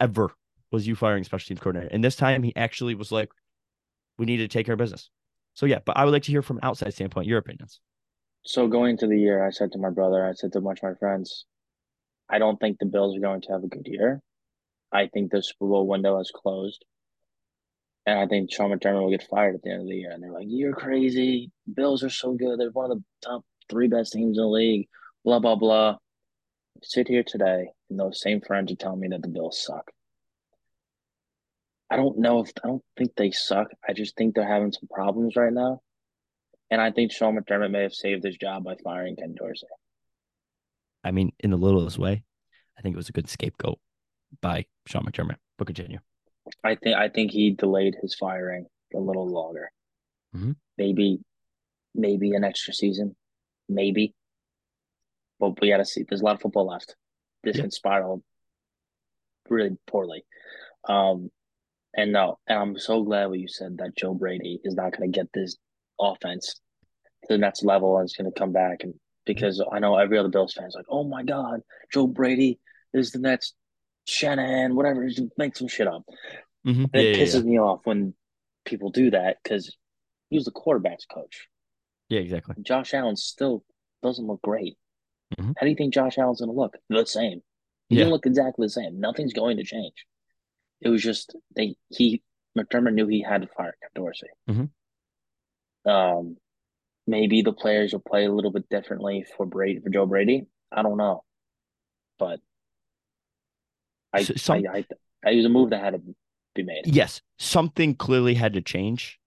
ever was you firing special teams coordinator. And this time he actually was like, we need to take care of business. So yeah, but I would like to hear from an outside standpoint your opinions. So going into the year, I said to my brother, I said to a bunch of my friends, I don't think the Bills are going to have a good year. I think the Super Bowl window has closed. And I think Sean McDermott will get fired at the end of the year. And they're like, You're crazy. Bills are so good. They're one of the top three best teams in the league. Blah, blah, blah. sit here today, and those same friends are telling me that the Bills suck. I don't know if I don't think they suck. I just think they're having some problems right now. And I think Sean McDermott may have saved his job by firing Ken Dorsey. I mean, in the littlest way, I think it was a good scapegoat by Sean McDermott. But continue. I think I think he delayed his firing a little longer. Mm-hmm. Maybe, maybe an extra season, maybe. But we got to see. There's a lot of football left. This yeah. can spiral really poorly. Um, and no, and I'm so glad what you said that Joe Brady is not going to get this offense to the next level and is going to come back. And because I know every other Bills fan is like, oh my God, Joe Brady is the next Shanahan, whatever, just make some shit up. Mm-hmm. And it yeah, pisses yeah. me off when people do that because he was the quarterback's coach. Yeah, exactly. Josh Allen still doesn't look great. Mm-hmm. How do you think Josh Allen's going to look? The same. He yeah. Didn't look exactly the same. Nothing's going to change. It was just they he McDermott knew he had to fire Dorsey. Mm-hmm. Um, maybe the players will play a little bit differently for Brady for Joe Brady. I don't know, but I Some, I, I, I it was a move that had to be made. Yes, something clearly had to change.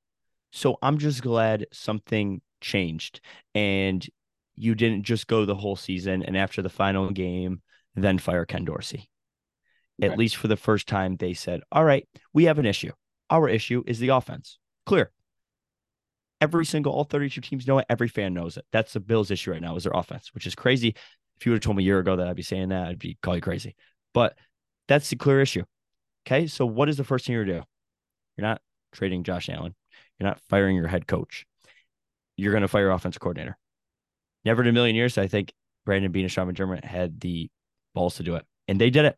So I'm just glad something changed, and you didn't just go the whole season and after the final game then fire Ken Dorsey at least for the first time, they said, All right, we have an issue. Our issue is the offense. Clear. Every single, all 32 teams know it. Every fan knows it. That's the Bills' issue right now is their offense, which is crazy. If you would have told me a year ago that I'd be saying that, I'd be call you crazy. But that's the clear issue. Okay. So what is the first thing you're do? You're not trading Josh Allen. You're not firing your head coach. You're going to fire your offensive coordinator. Never in a million years, I think Brandon Beane and Sean McDermott had the balls to do it. And they did it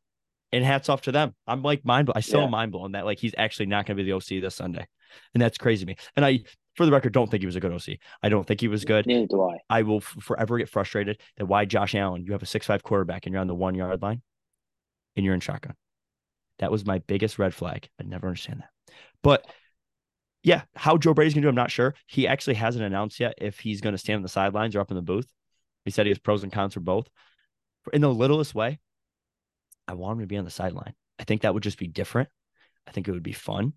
and hats off to them. I'm like mind blown. I still yeah. mind blown that like he's actually not going to be the OC this Sunday, and that's crazy to me. And I, for the record, don't think he was a good OC. I don't think he was good. Neither do I. I will f- forever get frustrated that why Josh Allen, you have a six five quarterback and you're on the one yard line, and you're in shotgun. That was my biggest red flag. I never understand that, but. Yeah, how Joe Brady's gonna do, I'm not sure. He actually hasn't announced yet if he's gonna stand on the sidelines or up in the booth. He said he has pros and cons for both. In the littlest way, I want him to be on the sideline. I think that would just be different. I think it would be fun.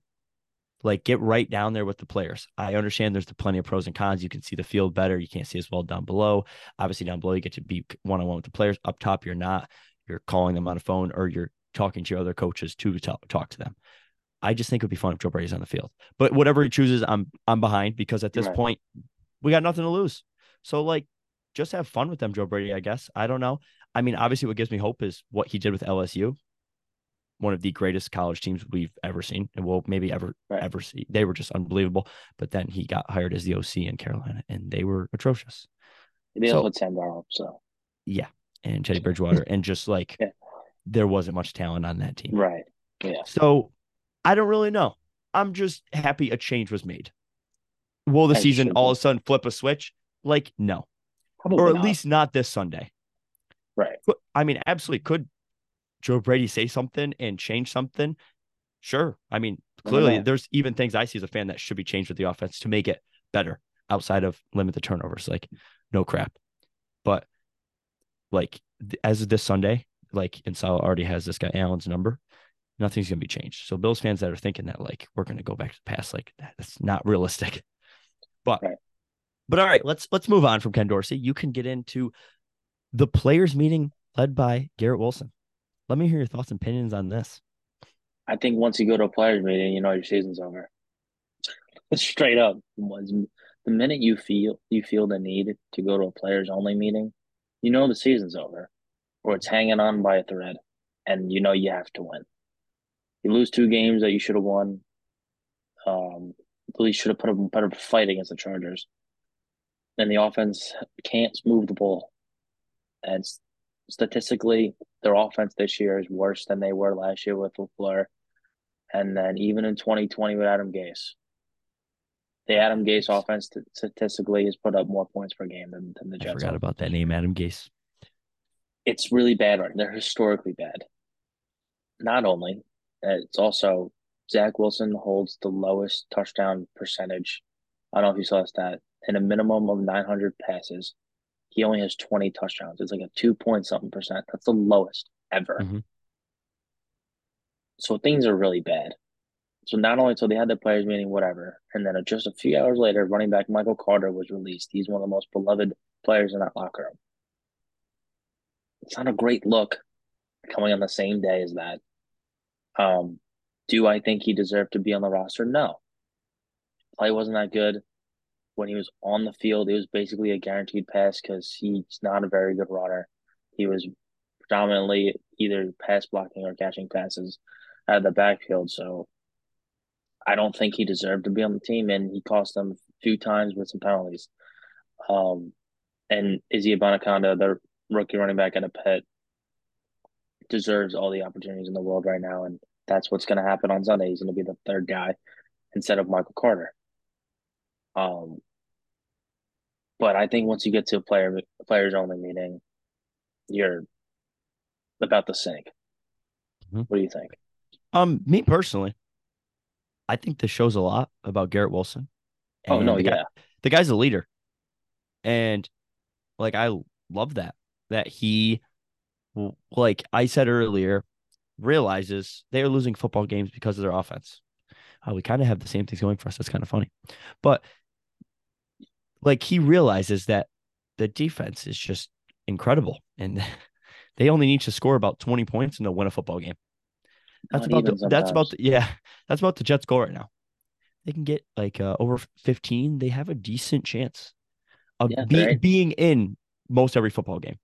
Like get right down there with the players. I understand there's the plenty of pros and cons. You can see the field better. You can't see as well down below. Obviously, down below you get to be one on one with the players. Up top, you're not. You're calling them on a phone or you're talking to your other coaches to talk, talk to them. I just think it would be fun if Joe Brady's on the field. But whatever he chooses, I'm I'm behind because at this right. point we got nothing to lose. So like just have fun with them, Joe Brady, I guess. I don't know. I mean, obviously, what gives me hope is what he did with LSU, one of the greatest college teams we've ever seen and will maybe ever right. ever see. They were just unbelievable. But then he got hired as the OC in Carolina, and they were atrocious. They so, with Sam Darnold, so yeah, and Teddy Bridgewater, and just like yeah. there wasn't much talent on that team, right? Yeah. So I don't really know. I'm just happy a change was made. Will the I season all of a sudden flip a switch? Like, no. Probably or at not. least not this Sunday. Right. I mean, absolutely. Could Joe Brady say something and change something? Sure. I mean, clearly, there's even things I see as a fan that should be changed with the offense to make it better outside of limit the turnovers. Like, no crap. But like, as of this Sunday, like, and Sal already has this guy Allen's number nothing's going to be changed. So Bills fans that are thinking that like we're going to go back to the past, like that's not realistic. But right. but all right, let's let's move on from Ken Dorsey. You can get into the players meeting led by Garrett Wilson. Let me hear your thoughts and opinions on this. I think once you go to a players meeting, you know your season's over. Straight up, the minute you feel you feel the need to go to a players only meeting, you know the season's over, or it's hanging on by a thread, and you know you have to win. You lose two games that you should have won. Um, at least should have put up a better fight against the Chargers. And the offense can't move the ball. And statistically, their offense this year is worse than they were last year with LaFleur. And then even in 2020 with Adam Gase, the Adam Gase offense statistically has put up more points per game than, than the Jets. I forgot about that name, Adam Gase. It's really bad right They're historically bad. Not only, it's also Zach Wilson holds the lowest touchdown percentage. I don't know if you saw that stat. In a minimum of 900 passes, he only has 20 touchdowns. It's like a two point something percent. That's the lowest ever. Mm-hmm. So things are really bad. So not only so they had the players meeting, whatever, and then just a few hours later, running back Michael Carter was released. He's one of the most beloved players in that locker room. It's not a great look coming on the same day as that. Um, do I think he deserved to be on the roster? No. Play wasn't that good. When he was on the field, it was basically a guaranteed pass because he's not a very good runner. He was predominantly either pass blocking or catching passes out of the backfield. So I don't think he deserved to be on the team, and he cost them a few times with some penalties. Um, and Izzy Abanikanda, the rookie running back at a Pitt, deserves all the opportunities in the world right now, and that's what's going to happen on Sunday. He's going to be the third guy instead of Michael Carter. Um, but I think once you get to a player players only meeting, you're about to sink. Mm-hmm. What do you think? Um, me personally, I think this shows a lot about Garrett Wilson. oh no, the yeah, guy, the guy's a leader, and like I love that that he like I said earlier, realizes they are losing football games because of their offense. Uh, we kind of have the same things going for us. That's kind of funny. But like he realizes that the defense is just incredible and they only need to score about 20 points and they'll win a football game. That's Not about the, that's about the, yeah, that's about the Jets goal right now. They can get like uh, over 15, they have a decent chance of yeah, be, right. being in most every football game.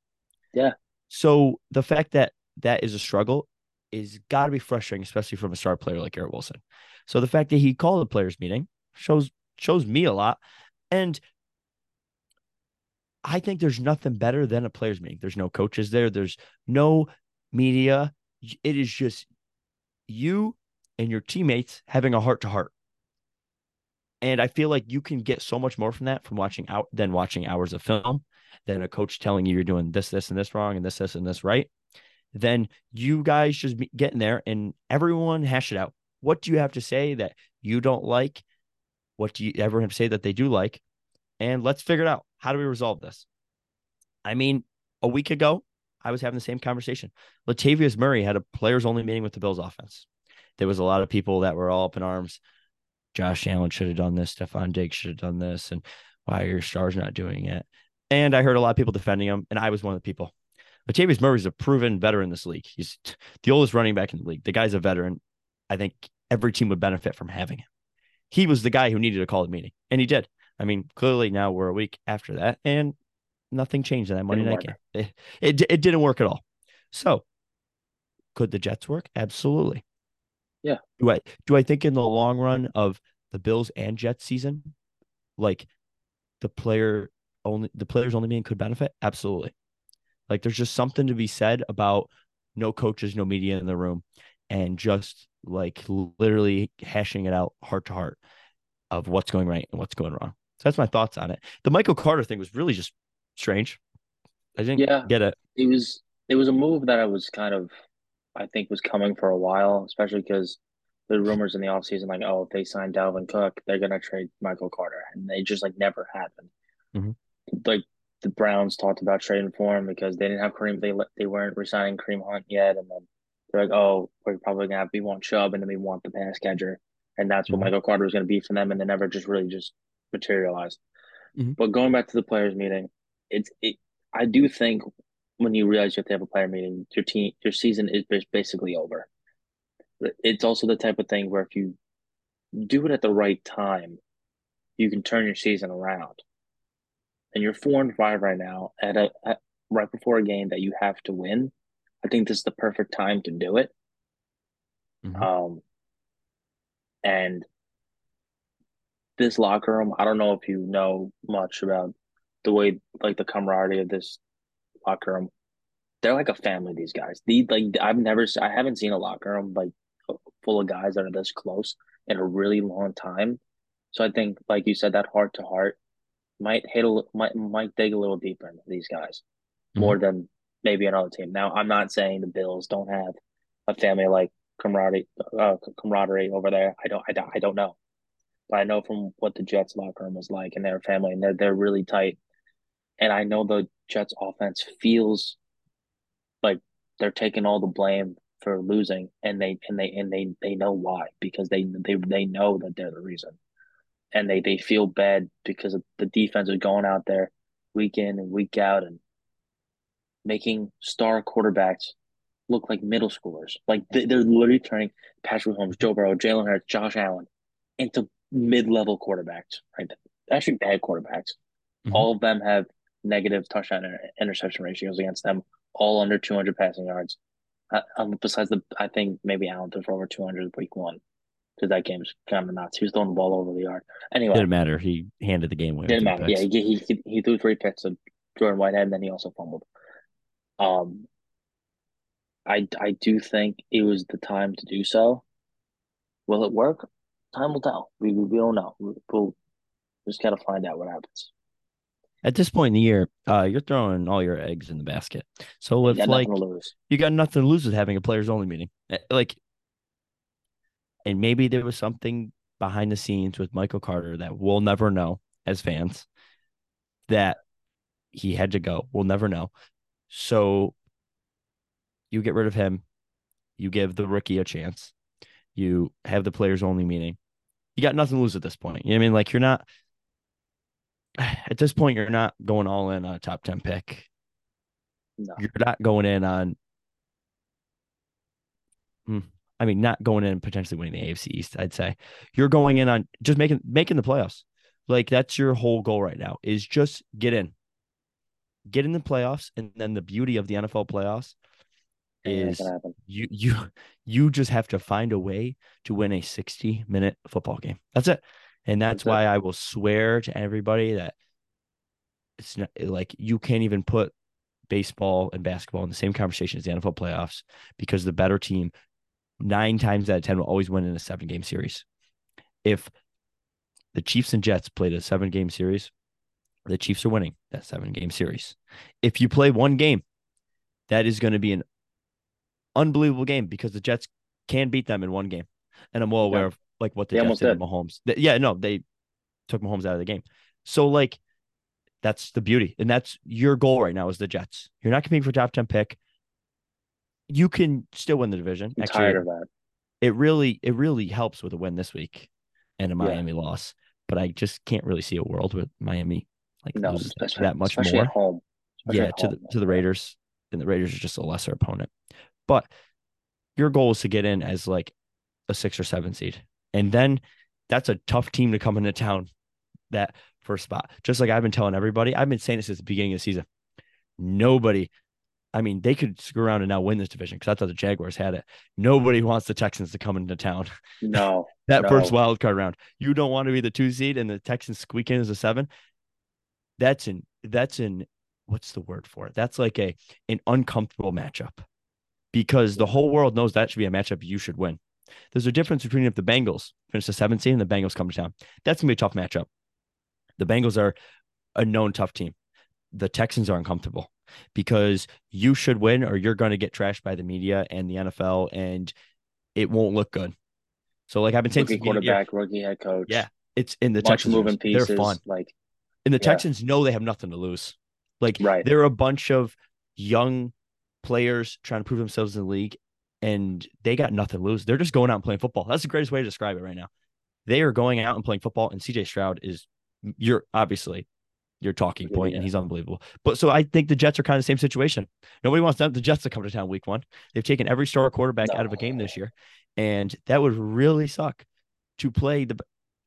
Yeah. So the fact that that is a struggle is got to be frustrating, especially from a star player like Garrett Wilson. So the fact that he called a players meeting shows shows me a lot, and I think there's nothing better than a players meeting. There's no coaches there. There's no media. It is just you and your teammates having a heart to heart. And I feel like you can get so much more from that from watching out than watching hours of film than a coach telling you you're doing this, this, and this wrong and this, this, and this right, then you guys just get in there and everyone hash it out. What do you have to say that you don't like? What do you everyone have to say that they do like? And let's figure it out. How do we resolve this? I mean, a week ago, I was having the same conversation. Latavius Murray had a players only meeting with the Bills offense. There was a lot of people that were all up in arms. Josh Allen should have done this. Stefon Diggs should have done this. And why are your stars not doing it? And I heard a lot of people defending him, and I was one of the people. Latavius Murray is a proven veteran in this league. He's the oldest running back in the league. The guy's a veteran. I think every team would benefit from having him. He was the guy who needed to call a meeting, and he did. I mean, clearly now we're a week after that, and nothing changed in that Monday night game. it, it, it didn't work at all. So could the Jets work? Absolutely. Yeah. Do I do I think in the long run of the Bills and Jets season, like the player only the players only being could benefit? Absolutely. Like there's just something to be said about no coaches, no media in the room, and just like literally hashing it out heart to heart of what's going right and what's going wrong. So that's my thoughts on it. The Michael Carter thing was really just strange. I didn't Yeah, get it. it was it was a move that I was kind of I think was coming for a while, especially because the rumors in the offseason like, oh, if they sign Dalvin Cook, they're gonna trade Michael Carter, and they just like never happened. Mhm. Like the Browns talked about trading for him because they didn't have Kareem, they they weren't resigning Kareem Hunt yet, and then they're like, oh, we're probably gonna have we want Chubb, and then we want the pass catcher, and that's what Mhm. Michael Carter was gonna be for them, and they never just really just materialized. Mhm. But going back to the players meeting, it's it. I do think when you realize you have to have a player meeting, your team, your season is basically over. It's also the type of thing where if you do it at the right time, you can turn your season around. And you're four and five right now at a at, right before a game that you have to win. I think this is the perfect time to do it. Mhm. Um, and this locker room, I don't know if you know much about the way like the camaraderie of this locker room. They're like a family. These guys. The like I've never I haven't seen a locker room like full of guys that are this close in a really long time. So I think, like you said, that heart to heart might hit a might might dig a little deeper into these guys Mhm. more than maybe another team. Now, I'm not saying the Bills don't have a family like camaraderie uh, camaraderie over there. I don't I don't I don't know, but I know from what the Jets locker room was like and their family, and they're they're really tight. And I know the Jets offense feels like they're taking all the blame for losing, and they and they and they they know why because they they they know that they're the reason, and they they feel bad because the defense is going out there week in and week out and making star quarterbacks look like middle schoolers. Like they, they're literally turning Patrick Mahomes, Joe Burrow, Jalen Hurts, Josh Allen into mid-level quarterbacks. Right, actually bad quarterbacks. Mhm. All of them have negative touchdown and interception ratios against them, all under 200 passing yards. Uh, um, besides the, I think maybe Allen threw for over 200 week one because that game's kind of nuts. He was throwing the ball over the yard. Anyway, Didn't matter. He handed the game away. didn't matter. Yeah, he, he he threw three picks to Jordan Whitehead, and then he also fumbled. Um, I I do think it was the time to do so. Will it work? Time will tell. We we, don't know. We, we'll just gotta find out what happens. At this point in the year, uh, you're throwing all your eggs in the basket. So got like nothing to lose. you got nothing to lose with having a players only meeting, Eh, like, and maybe there was something behind the scenes with Michael Carter that we'll never know as fans that he had to go. We'll never know. So you get rid of him. You give the rookie a chance. You have the players only meeting. You got nothing to lose at this point. You know what I mean? Like you're not at this point, you're not going all in on a top 10 pick. No. You're not going in on hmm, I mean, not going in and potentially winning the AFC East, I'd say. You're going in on just making making the playoffs. Like that's your whole goal right now is just get in. Get in the playoffs. And then the beauty of the NFL playoffs is you you you just have to find a way to win a 60 minute football game. That's it. And that's, That's it. why I will swear to everybody that it's not like you can't even put baseball and basketball in the same conversation as the NFL playoffs because the better team nine times out of ten will always win in a seven game series. If the Chiefs and Jets played a seven game series, the Chiefs are winning that seven game series. If you play one game, that is going to be an unbelievable game because the Jets can beat them in one game. And I'm well aware Yeah. of like what the They Jets did to. Mahomes. Th- Yeah, no, they took Mahomes out of the game. So like that's the beauty. And that's your goal right now is the Jets. You're not competing for top 10 pick. You can still win the division. I'm Actually, tired of that. it really it really helps with a win this week and a Yeah. Miami loss. But I just can't really see a world with Miami like No, that much more. home. Especially Yeah, to the to the Raiders, and the Raiders are just a lesser opponent. But your goal is to get in as like a six or seven seed, and then that's a tough team to come into town that first spot. Just like I've been telling everybody, I've been saying this since the beginning of the season. nobody. I mean, they could screw around and now win this division because I thought the Jaguars had it. Nobody wants the Texans to come into town. No, that no. first wild card round. You don't want to be the two seed and the Texans squeak in as a seven. That's an that's an what's the word for it? That's like a an uncomfortable matchup because the whole world knows that should be a matchup you should win. There's a difference between if the Bengals finish the seventh seed and the Bengals come to town. That's gonna be a tough matchup. The Bengals are a known tough team. The Texans are uncomfortable because you should win or you're going to get trashed by the media and the NFL and it won't look good. So like I've been saying, rookie quarterback, rookie head coach. Yeah, it's in the Texans. moving pieces. They're fun, Like and the yeah. Texans know they have nothing to lose. Like Right. they're a bunch of young players trying to prove themselves in the league, and they got nothing to lose. They're just going out and playing football. That's the greatest way to describe it right now. They are going out and playing football, and CJ Stroud is you're obviously your talking point, yeah. and he's unbelievable. But so I think the Jets are kind of the same situation. Nobody wants them, the Jets to come to town week one. They've taken every star quarterback out of a game this year, and that would really suck to play the.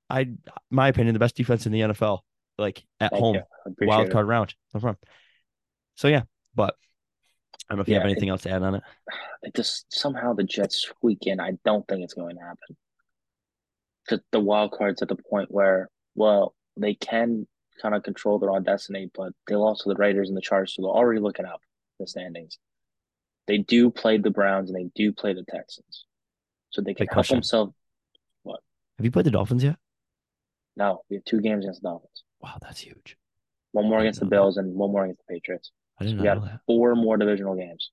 I, my opinion, the best defense in the NFL, like at Thank home, you. I appreciate wild it. card round. No problem. So yeah, but I don't know if you have Yeah, anything else to add on it. It just somehow the Jets squeak in. I don't think it's going to happen. Because the wild card's at the point where, well, they can kind of control their own destiny, but they lost to the Raiders and the Chargers, so they're already looking up the standings. They do play the Browns and they do play the Texans, so they can Big help question. themselves. What? Have you played the Dolphins yet? No, we have two games against the Dolphins. Wow, that's huge. One more against the didn't that. Bills and one more against the Patriots. I did We know that. four more divisional games.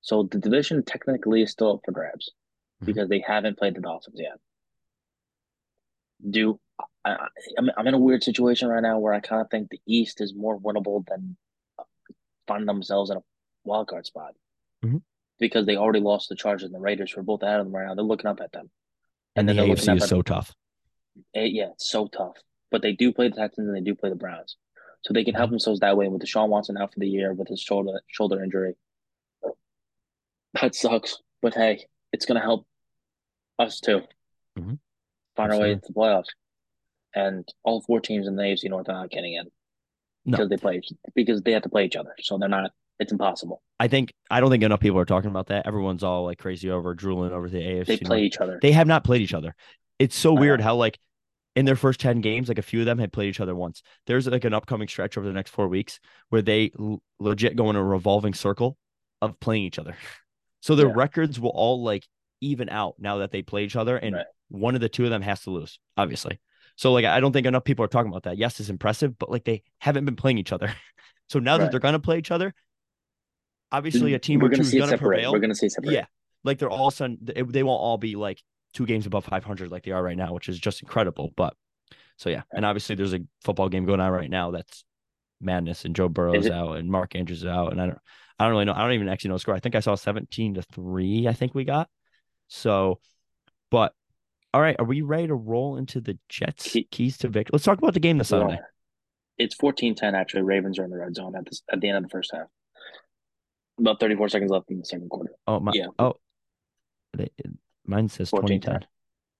So the division technically is still up for grabs Mhm. because they haven't played the Dolphins yet. Do I, I'm I'm in a weird situation right now where I kind of think the East is more winnable than finding themselves in a wild card spot Mhm. because they already lost the Chargers and the Raiders who are both out of them right now. They're looking up at them. And, then the AFC is so tough. Eh, yeah, it's so tough. But they do play the Texans and they do play the Browns. So they can help themselves that way with Deshaun Watson out for the year with his shoulder shoulder injury. That sucks. But hey, it's gonna help us too. Mhm. Find our way Absolutely. into the playoffs. And all four teams in the AFC North are not getting in No. because they play because they have to play each other. So they're not it's impossible. I think I don't think enough people are talking about that. Everyone's all like crazy over drooling over the AFC. They play North. each other. They have not played each other. It's so I weird how like in their first 10 games, like a few of them had played each other once. There's like an upcoming stretch over the next four weeks where they l- legit go in a revolving circle of playing each other. So their Yeah. records will all like even out now that they play each other, and Right. one of the two of them has to lose, obviously. So like I don't think enough people are talking about that. Yes, it's impressive, but like they haven't been playing each other. So now that they're gonna play each other, obviously a team We're or two gonna is gonna separate. prevail. We're gonna see separate. Yeah, like they're all sudden they, they won't all be like two games above 500 like they are right now, which is just incredible. But so yeah, and obviously there's a football game going on right now that's madness, and Joe Burrow's out and Mark Andrews is out, and I don't I don't really know. I don't even actually know the score. I think I saw 17 to three. I think we got so, but. All right, are we ready to roll into the Jets Key- keys to victory? Let's talk about the game this Sunday. It's 14-10 actually. Ravens are in the red zone at this at the end of the first half. About 34 seconds left in the second quarter. Oh my! Yeah. Oh, they, mine says 14-10. 2010.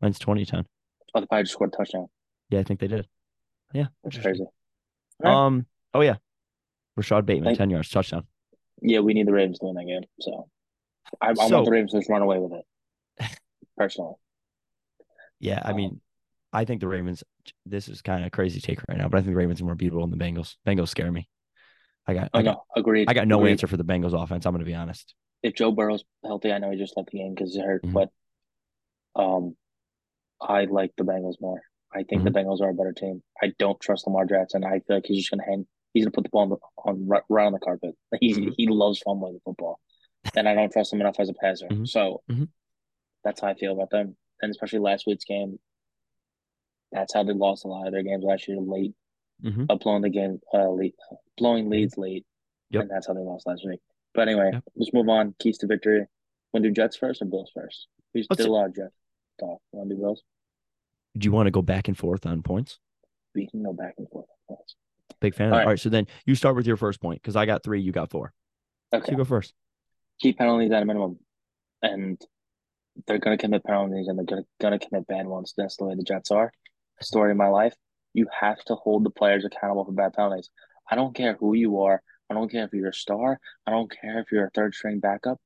Mine's 2010. Oh, the Pirates scored a touchdown. Yeah, I think they did. Yeah, That's crazy. Right. Um. Oh yeah, Rashod Bateman, Thank- ten yards, touchdown. Yeah, we need the Ravens to win that game. So I, I So- want the Ravens to just run away with it. Personally. Yeah, I Um, mean, I think the Ravens. This is kind of a crazy take right now, but I think the Ravens are more beatable than the Bengals. Bengals scare me. I got, Oh I got, no, agreed. I got no agreed. answer for the Bengals offense. I'm going to be honest. If Joe Burrow's healthy, I know he just left the game because he's hurt, Mhm. but um, I like the Bengals more. I think the Mm-hmm. Bengals are a better team. I don't trust Lamar Jackson. I feel like he's just gonna hang. He's gonna put the ball on, the, on right, right on the carpet. He Mhm. he loves fumbling the football, and I don't trust him enough as a passer. Mhm. So Mhm. that's how I feel about them. And especially last week's game, that's how they lost a lot of their games last year late, Mm-hmm. uh, blowing the game, uh, lead, blowing leads late, Yep. and that's how they lost last week. But anyway, Yep. let's move on. Keys to victory. Want to do Jets first or Bills first? We Let's did a lot of Jets talk. Want to do Bills? Do you want to go back and forth on points? We can go back and forth. points. Big fan. of that. Right. All right. so then you start with your first point because I got three, you got four. So Okay. you go first. Keep penalties at a minimum, and they're gonna commit penalties, and they're gonna gonna commit bad ones. That's the way the Jets are. Story of my life. You have to hold the players accountable for bad penalties. I don't care who you are. I don't care if you're a star. I don't care if you're a third string backup.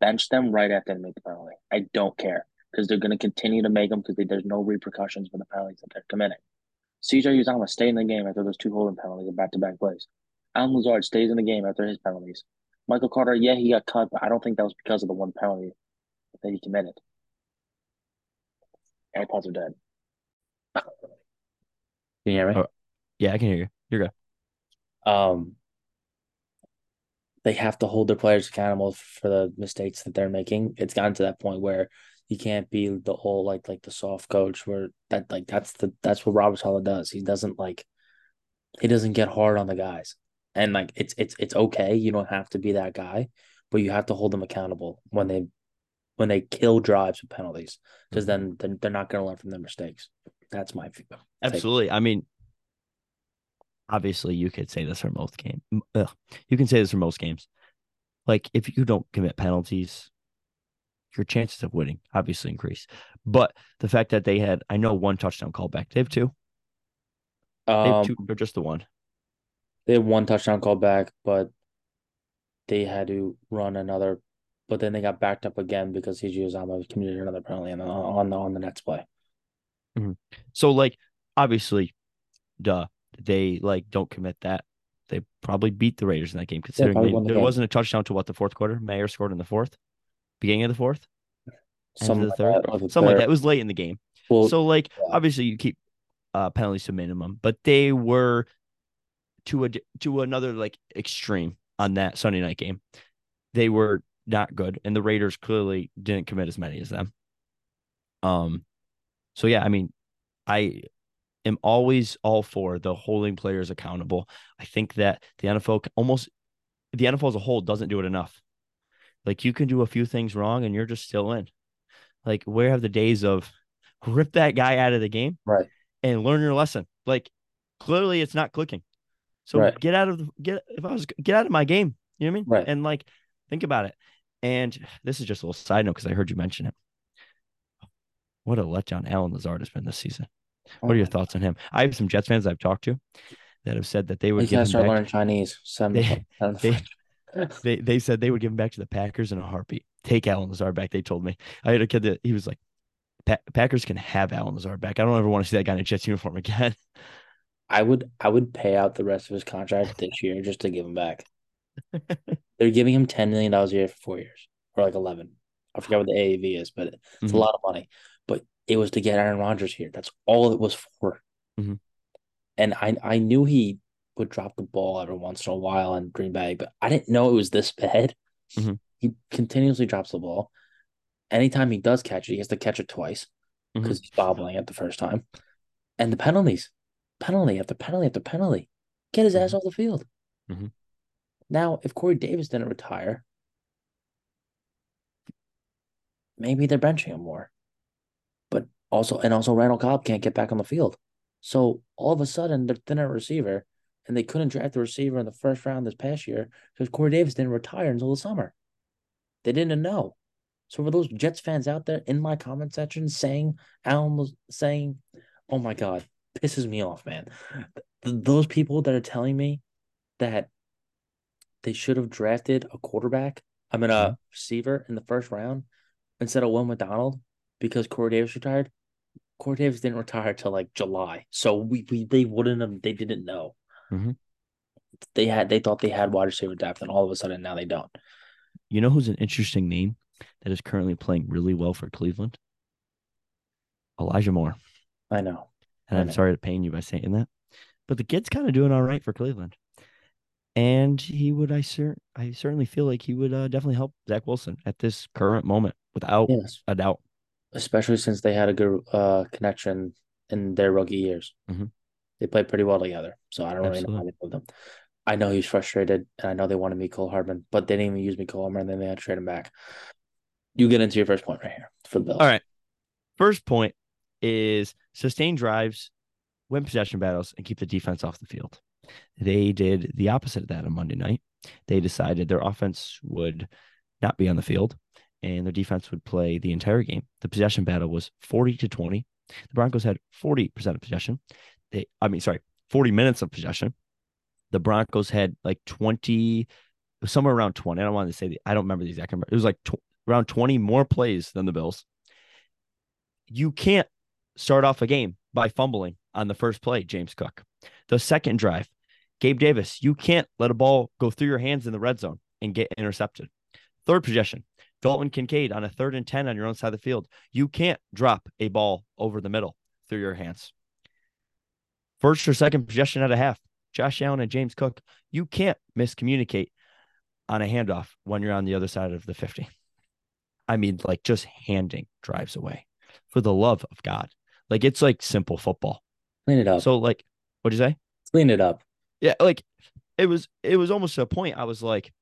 Bench them right after they make the penalty. I don't care because they're going to continue to make them because there's no repercussions for the penalties that they're committing. CJ Uzomah stayed in the game after those two holding penalties in back to back plays. Allen Lazard stays in the game after his penalties. Michael Carter, yeah, he got cut, but I don't think that was because of the one penalty that he committed. AirPods are dead. Can you hear me? Oh. Yeah, I can hear you. You're good. Um, they have to hold their players accountable for the mistakes that they're making. It's gotten to that point where you can't be the whole like like the soft coach where that like that's the that's what Robert Saleh does. He doesn't like he doesn't get hard on the guys. And like it's it's it's okay. You don't have to be that guy, but you have to hold them accountable when they when they kill drives with penalties because mm-hmm. then they're, they're not going to learn from their mistakes. That's my view. Absolutely. I mean, obviously, you could say this for most games. You can say this for most games. Like, if you don't commit penalties, your chances of winning obviously increase. But the fact that they had, I know one touchdown callback. They have two. Um, They have two, or just the one. They had one touchdown call back, but they had to run another. But then they got backed up again because CJ Uzomah committed another penalty on the on the on the next play. So, like, obviously, duh, they like don't commit that. They probably beat the Raiders in that game, considering probably they- the there game. wasn't a touchdown to what the fourth quarter. Mayer scored in the fourth, beginning of the fourth, end of the like third, the something like that. It was late in the game. Well, so like yeah. obviously you keep uh penalties to minimum, but they were to a to another like extreme on that Sunday night game. They were not good, and the Raiders clearly didn't commit as many as them. Um, so yeah, I mean, I am always all for the holding players accountable. I think that the NFL almost the NFL as a whole doesn't do it enough. Like you can do a few things wrong and you're just still in. Like where have the days of rip that guy out of the game right. and learn your lesson? Like clearly it's not clicking. So Right. get out of the get if I was get out of my game. You know what I mean? Right. And like think about it. And this is just a little side note because I heard you mention it. What a letdown Allen Lazard has been this season. Oh what are your thoughts on him? I have some Jets fans I've talked to that have said that they would You give him start back. learning Chinese. Send They- they-. They they said they would give him back to the Packers in a heartbeat. Take Allen Lazard back. They told me. I had a kid that he was like, "Pa- Packers can have Allen Lazard back. I don't ever want to see that guy in a Jets uniform again. I would I would pay out the rest of his contract this year just to give him back. They're giving him ten million dollars a year for four years, or like eleven. I forget what the AAV is, but it's Mhm. a lot of money. But it was to get Aaron Rodgers here. That's all it was for. Mhm. And I I knew he would drop the ball every once in a while in Green Bay, but I didn't know it was this bad. Mhm. He continuously drops the ball. Anytime he does catch it, he has to catch it twice because he's bobbling it the first time. And the penalties, penalty after penalty after penalty, get his ass Mhm. off the field. Mhm. Now, if Corey Davis didn't retire, maybe they're benching him more. But also, and also, Randall Cobb can't get back on the field. So all of a sudden, they're thin receiver, and they couldn't draft the receiver in the first round this past year because Corey Davis didn't retire until the summer. They didn't know. So for those Jets fans out there in my comment section saying Allen was saying, "Oh my God, pisses me off, man." Th- those people that are telling me that they should have drafted a quarterback, I mean a mm-hmm. receiver in the first round instead of Will McDonald because Corey Davis retired. Corey Davis didn't retire till like July, so we, we they wouldn't have. They didn't know. Mhm. They had they thought they had wide receiver depth, and all of a sudden now they don't. You know who's an interesting name that is currently playing really well for Cleveland? Elijah Moore. I know. And I I'm know. sorry to pain you by saying that, but the kid's kind of doing all right for Cleveland. And he would, I cer- I certainly feel like he would uh, definitely help Zach Wilson at this current moment without Yes, a doubt. especially since they had a good uh connection in their rookie years. Mhm. They played pretty well together, so I don't really know how Absolutely. they moved them. I know he's frustrated, and I know they wanted Mecole Hardman, but they didn't even use Mecole Hardman, and then they had to trade him back. You get into your first point right here for the Bills. All right. First point is sustain drives, win possession battles, and keep the defense off the field. They did the opposite of that on Monday night. They decided their offense would not be on the field and their defense would play the entire game. The possession battle was 40 to 20. The Broncos had 40% of possession. They, I mean, sorry, 40 minutes of possession. the Broncos had like 20, somewhere around 20. I don't want to say, the, I don't remember the exact number. It was like tw- around 20 more plays than the Bills. You can't start off a game by fumbling on the first play, James Cook. The second drive, Gabe Davis, you can't let a ball go through your hands in the red zone and get intercepted. Third possession, Dalton Kincaid on a third and 10 on your own side of the field. You can't drop a ball over the middle through your hands. First or second possession at a half, Josh Allen and James Cook, you can't miscommunicate on a handoff when you're on the other side of the 50. I mean, like just handing drives away for the love of God. Like it's like simple football. Clean it up. So, like, what'd you say? Clean it up. Yeah, like it was it was almost to a point I was like,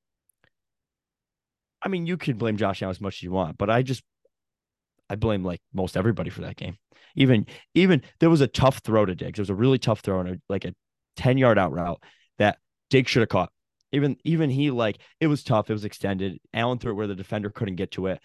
I mean, you can blame Josh Allen as much as you want, but I just I blame like most everybody for that game. Even even there was a tough throw to Diggs. It was a really tough throw and like a 10 yard out route that Diggs should have caught. Even even he like it was tough. It was extended. Allen threw it where the defender couldn't get to it.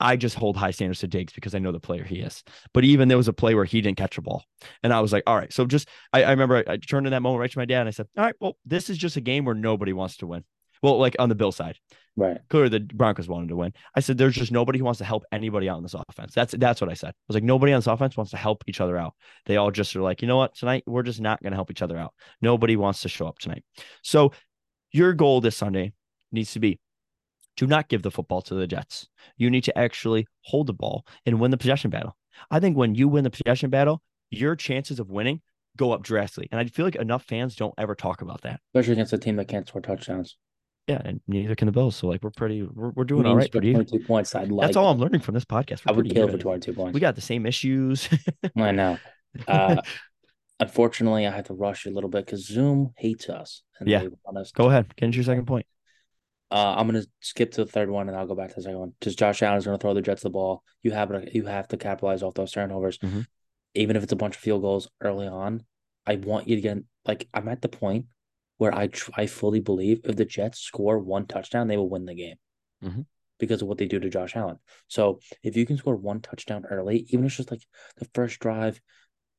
I just hold high standards to Diggs because I know the player he is. But even there was a play where he didn't catch a ball. And I was like, all right. So just I, I remember I, I turned in that moment right to my dad and I said, All right, well, this is just a game where nobody wants to win. Well, like on the Bill side. Right. Clearly the Broncos wanted to win. I said there's just nobody who wants to help anybody out in this offense. That's that's what I said. I was like, nobody on this offense wants to help each other out. They all just are like, you know what, tonight we're just not gonna help each other out. Nobody wants to show up tonight. So your goal this Sunday needs to be do not give the football to the Jets. You need to actually hold the ball and win the possession battle. I think when you win the possession battle, your chances of winning go up drastically. And I feel like enough fans don't ever talk about that. Especially against a team that can't score touchdowns. Yeah, and neither can the Bills. So like we're pretty we're, we're doing all right. Pretty. Twenty-two points. I'd like. That's all I'm learning from this podcast. I We're would kill good. for twenty-two points. We got the same issues. I know. Uh, unfortunately, I had to rush a little bit because Zoom hates us. And Yeah. us Go ahead. Get into your second point. Uh, I'm gonna skip to the third one and I'll go back to the second one. Just Josh Allen's gonna throw the Jets the ball. You have to you have to capitalize off those turnovers, Mhm. even if it's a bunch of field goals early on. I want you to get like I'm at the point where I tr- I fully believe if the Jets score one touchdown, they will win the game Mhm. because of what they do to Josh Allen. So if you can score one touchdown early, even if it's just like the first drive,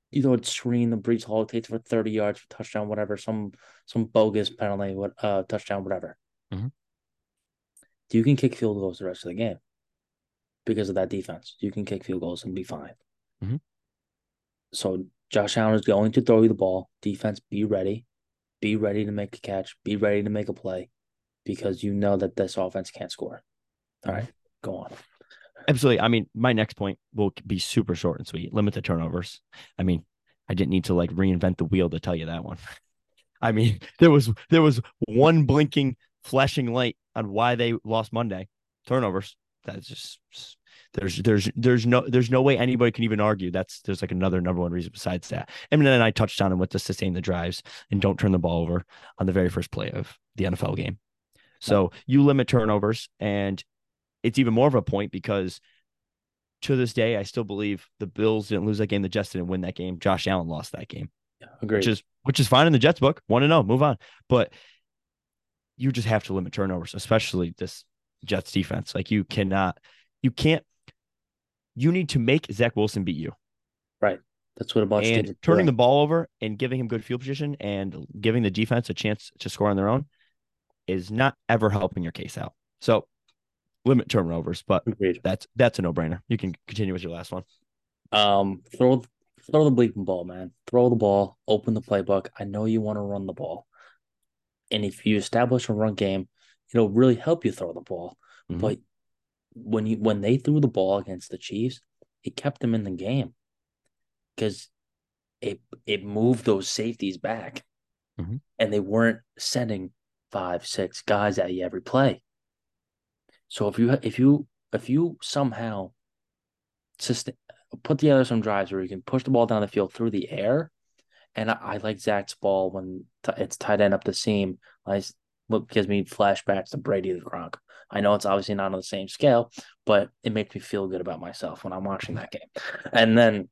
you know, screen the Breece Hall takes for 30 yards for touchdown, whatever, some some bogus penalty, what uh touchdown, whatever. Mhm. You can kick field goals the rest of the game because of that defense. You can kick field goals and be fine. Mhm. So Josh Allen is going to throw you the ball. Defense, be ready. Be ready to make a catch. Be ready to make a play because you know that this offense can't score. All right, go on. Absolutely. I mean, my next point will be super short and sweet. Limit the turnovers. I mean, I didn't need to like reinvent the wheel to tell you that one. I mean, there was there was one blinking flashing light on why they lost Monday. Turnovers. That's just there's there's there's no there's no way anybody can even argue that's there's like another number one reason besides that. Eminem And then I touched on him with to sustain the drives and don't turn the ball over on the very first play of the NFL game. So you limit turnovers and it's even more of a point because to this day, I still believe the Bills didn't lose that game. The Jets didn't win that game. Josh Allen lost that game, Agreed. which is which is fine in the Jets book. One to oh, know, move on. But you just have to limit turnovers, especially this Jets defense. Like you cannot, you can't. You need to make Zach Wilson beat you. Right. That's what a bunch and are turning the ball over and giving him good field position and giving the defense a chance to score on their own is not ever helping your case out. So limit turnovers, but Agreed. that's that's a no brainer. You can continue with your last one. Um, throw throw the bleeping ball, man. Throw the ball. Open the playbook. I know you want to run the ball, and if you establish a run game, it'll really help you throw the ball. Mhm. But when you when they threw the ball against the Chiefs, it kept them in the game because it it moved those safeties back, Mhm. and they weren't sending five six guys at you every play. So if you if you if you somehow sustain, put together some drives where you can push the ball down the field through the air, and I, I like Zach's ball when t- it's tight end up the seam. I what gives me flashbacks to Brady the Gronk. I know it's obviously not on the same scale, but it makes me feel good about myself when I'm watching that game. And then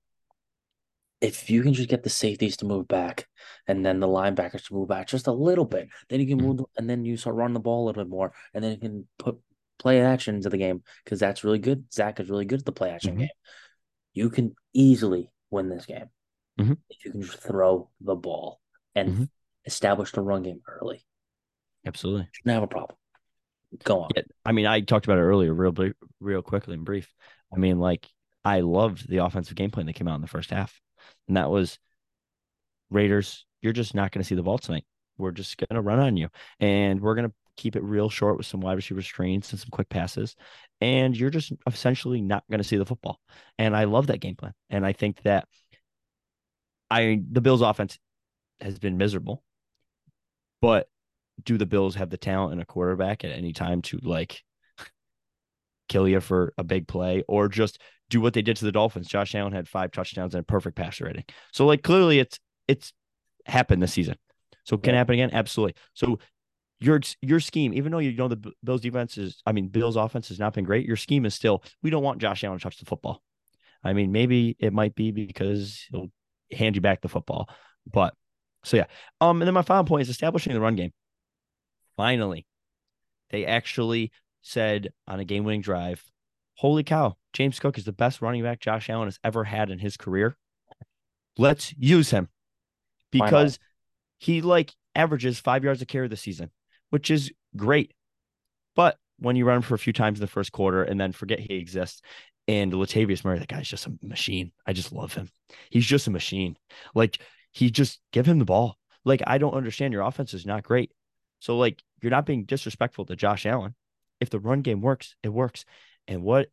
if you can just get the safeties to move back and then the linebackers to move back just a little bit, then you can move and then you start running the ball a little bit more, and then you can put play action into the game because that's really good. Zach is really good at the play action Mhm. game. You can easily win this game Mhm. if you can just throw the ball and Mhm. establish the run game early. Absolutely. Shouldn't have a problem. Go on. Yeah, I mean, I talked about it earlier, real real quickly and brief. I mean, like I loved the offensive game plan that came out in the first half, and that was Raiders. You're just not going to see the ball tonight. We're just going to run on you, and we're going to keep it real short with some wide receiver screens and some quick passes, and you're just essentially not going to see the football. And I love that game plan, and I think that I the Bills' offense has been miserable, but do the Bills have the talent and a quarterback at any time to like kill you for a big play or just do what they did to the Dolphins? Josh Allen had five touchdowns and a perfect passer rating. So like clearly it's it's happened this season. So can happen again? Absolutely. So your your scheme, even though you know the Bills defense is, I mean, Bills offense has not been great. Your scheme is still we don't want Josh Allen to touch the football. I mean, maybe it might be because he'll hand you back the football, but so yeah. Um, and then my final point is establishing the run game. Finally, they actually said on a game winning drive, Holy cow, James Cook is the best running back Josh Allen has ever had in his career. Let's use him because he like averages five yards a carry this season, which is great. But when you run for a few times in the first quarter and then forget he exists, and Latavius Murray, that guy's just a machine. I just love him. He's just a machine. Like he just give him the ball. Like I don't understand your offense is not great. So like you're not being disrespectful to Josh Allen. If the run game works, it works. And what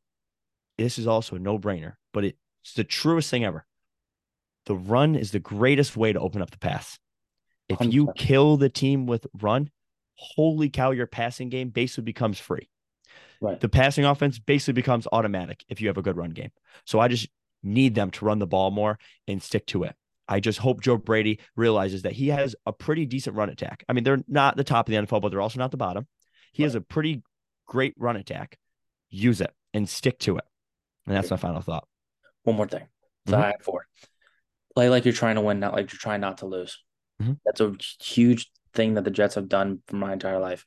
this is also a no-brainer, but it's the truest thing ever. The run is the greatest way to open up the pass. If 100%. you kill the team with run, holy cow, your passing game basically becomes free. Right. The passing offense basically becomes automatic if you have a good run game. So I just need them to run the ball more and stick to it. I just hope Joe Brady realizes that he has a pretty decent run attack. I mean, they're not the top of the NFL, but they're also not the bottom. He right. has a pretty great run attack. Use it and stick to it. And that's my final thought. One more thing. So mm-hmm. I have four. Play like you're trying to win, not like you're trying not to lose. Mm-hmm. That's a huge thing that the Jets have done for my entire life.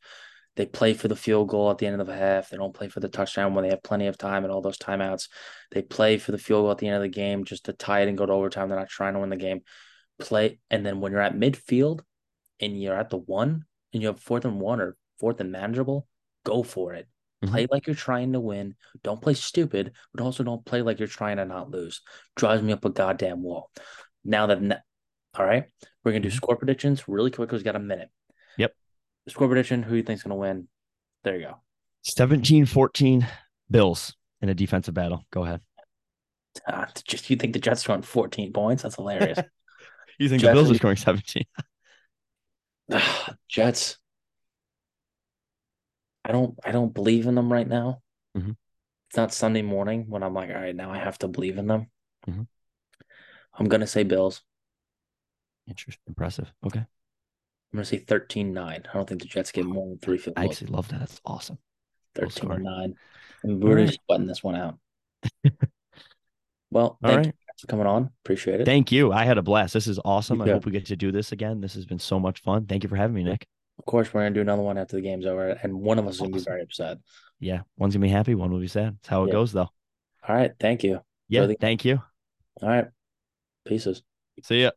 They play for the field goal at the end of the half. They don't play for the touchdown when they have plenty of time and all those timeouts. They play for the field goal at the end of the game just to tie it and go to overtime. They're not trying to win the game. Play and then when you're at midfield and you're at the one and you have fourth and one or fourth and manageable, go for it. Mm-hmm. Play like you're trying to win. Don't play stupid, but also don't play like you're trying to not lose. Drives me up a goddamn wall. Now that, all right, we're gonna do mm-hmm. score predictions really quick. We've got a minute. Score prediction. Who you think's gonna win? There you go. 17-14 Bills in a defensive battle. Go ahead. Uh, just you think the Jets are scoring 14 points? That's hilarious. you think Jets the Bills are scoring 17? Jets. I don't I don't believe in them right now. Mm-hmm. It's not Sunday morning when I'm like, all right, now I have to believe in them. Mm-hmm. I'm gonna say Bills. Interesting, impressive. Okay. I'm gonna say 13-9. I don't think the Jets get more than three field I actually love that. That's awesome. 13 9. And we're just sweating this one out. well, thank right. you for coming on. Appreciate it. Thank you. I had a blast. This is awesome. I hope we get to do this again. This has been so much fun. Thank you for having me, Nick. Of course, we're gonna do another one after the game's over, and one of us is gonna be very upset. Yeah, one's gonna be happy, one will be sad. That's how it yeah. goes, though. All right, thank you. Yeah, the- thank you. All right, pieces. See ya.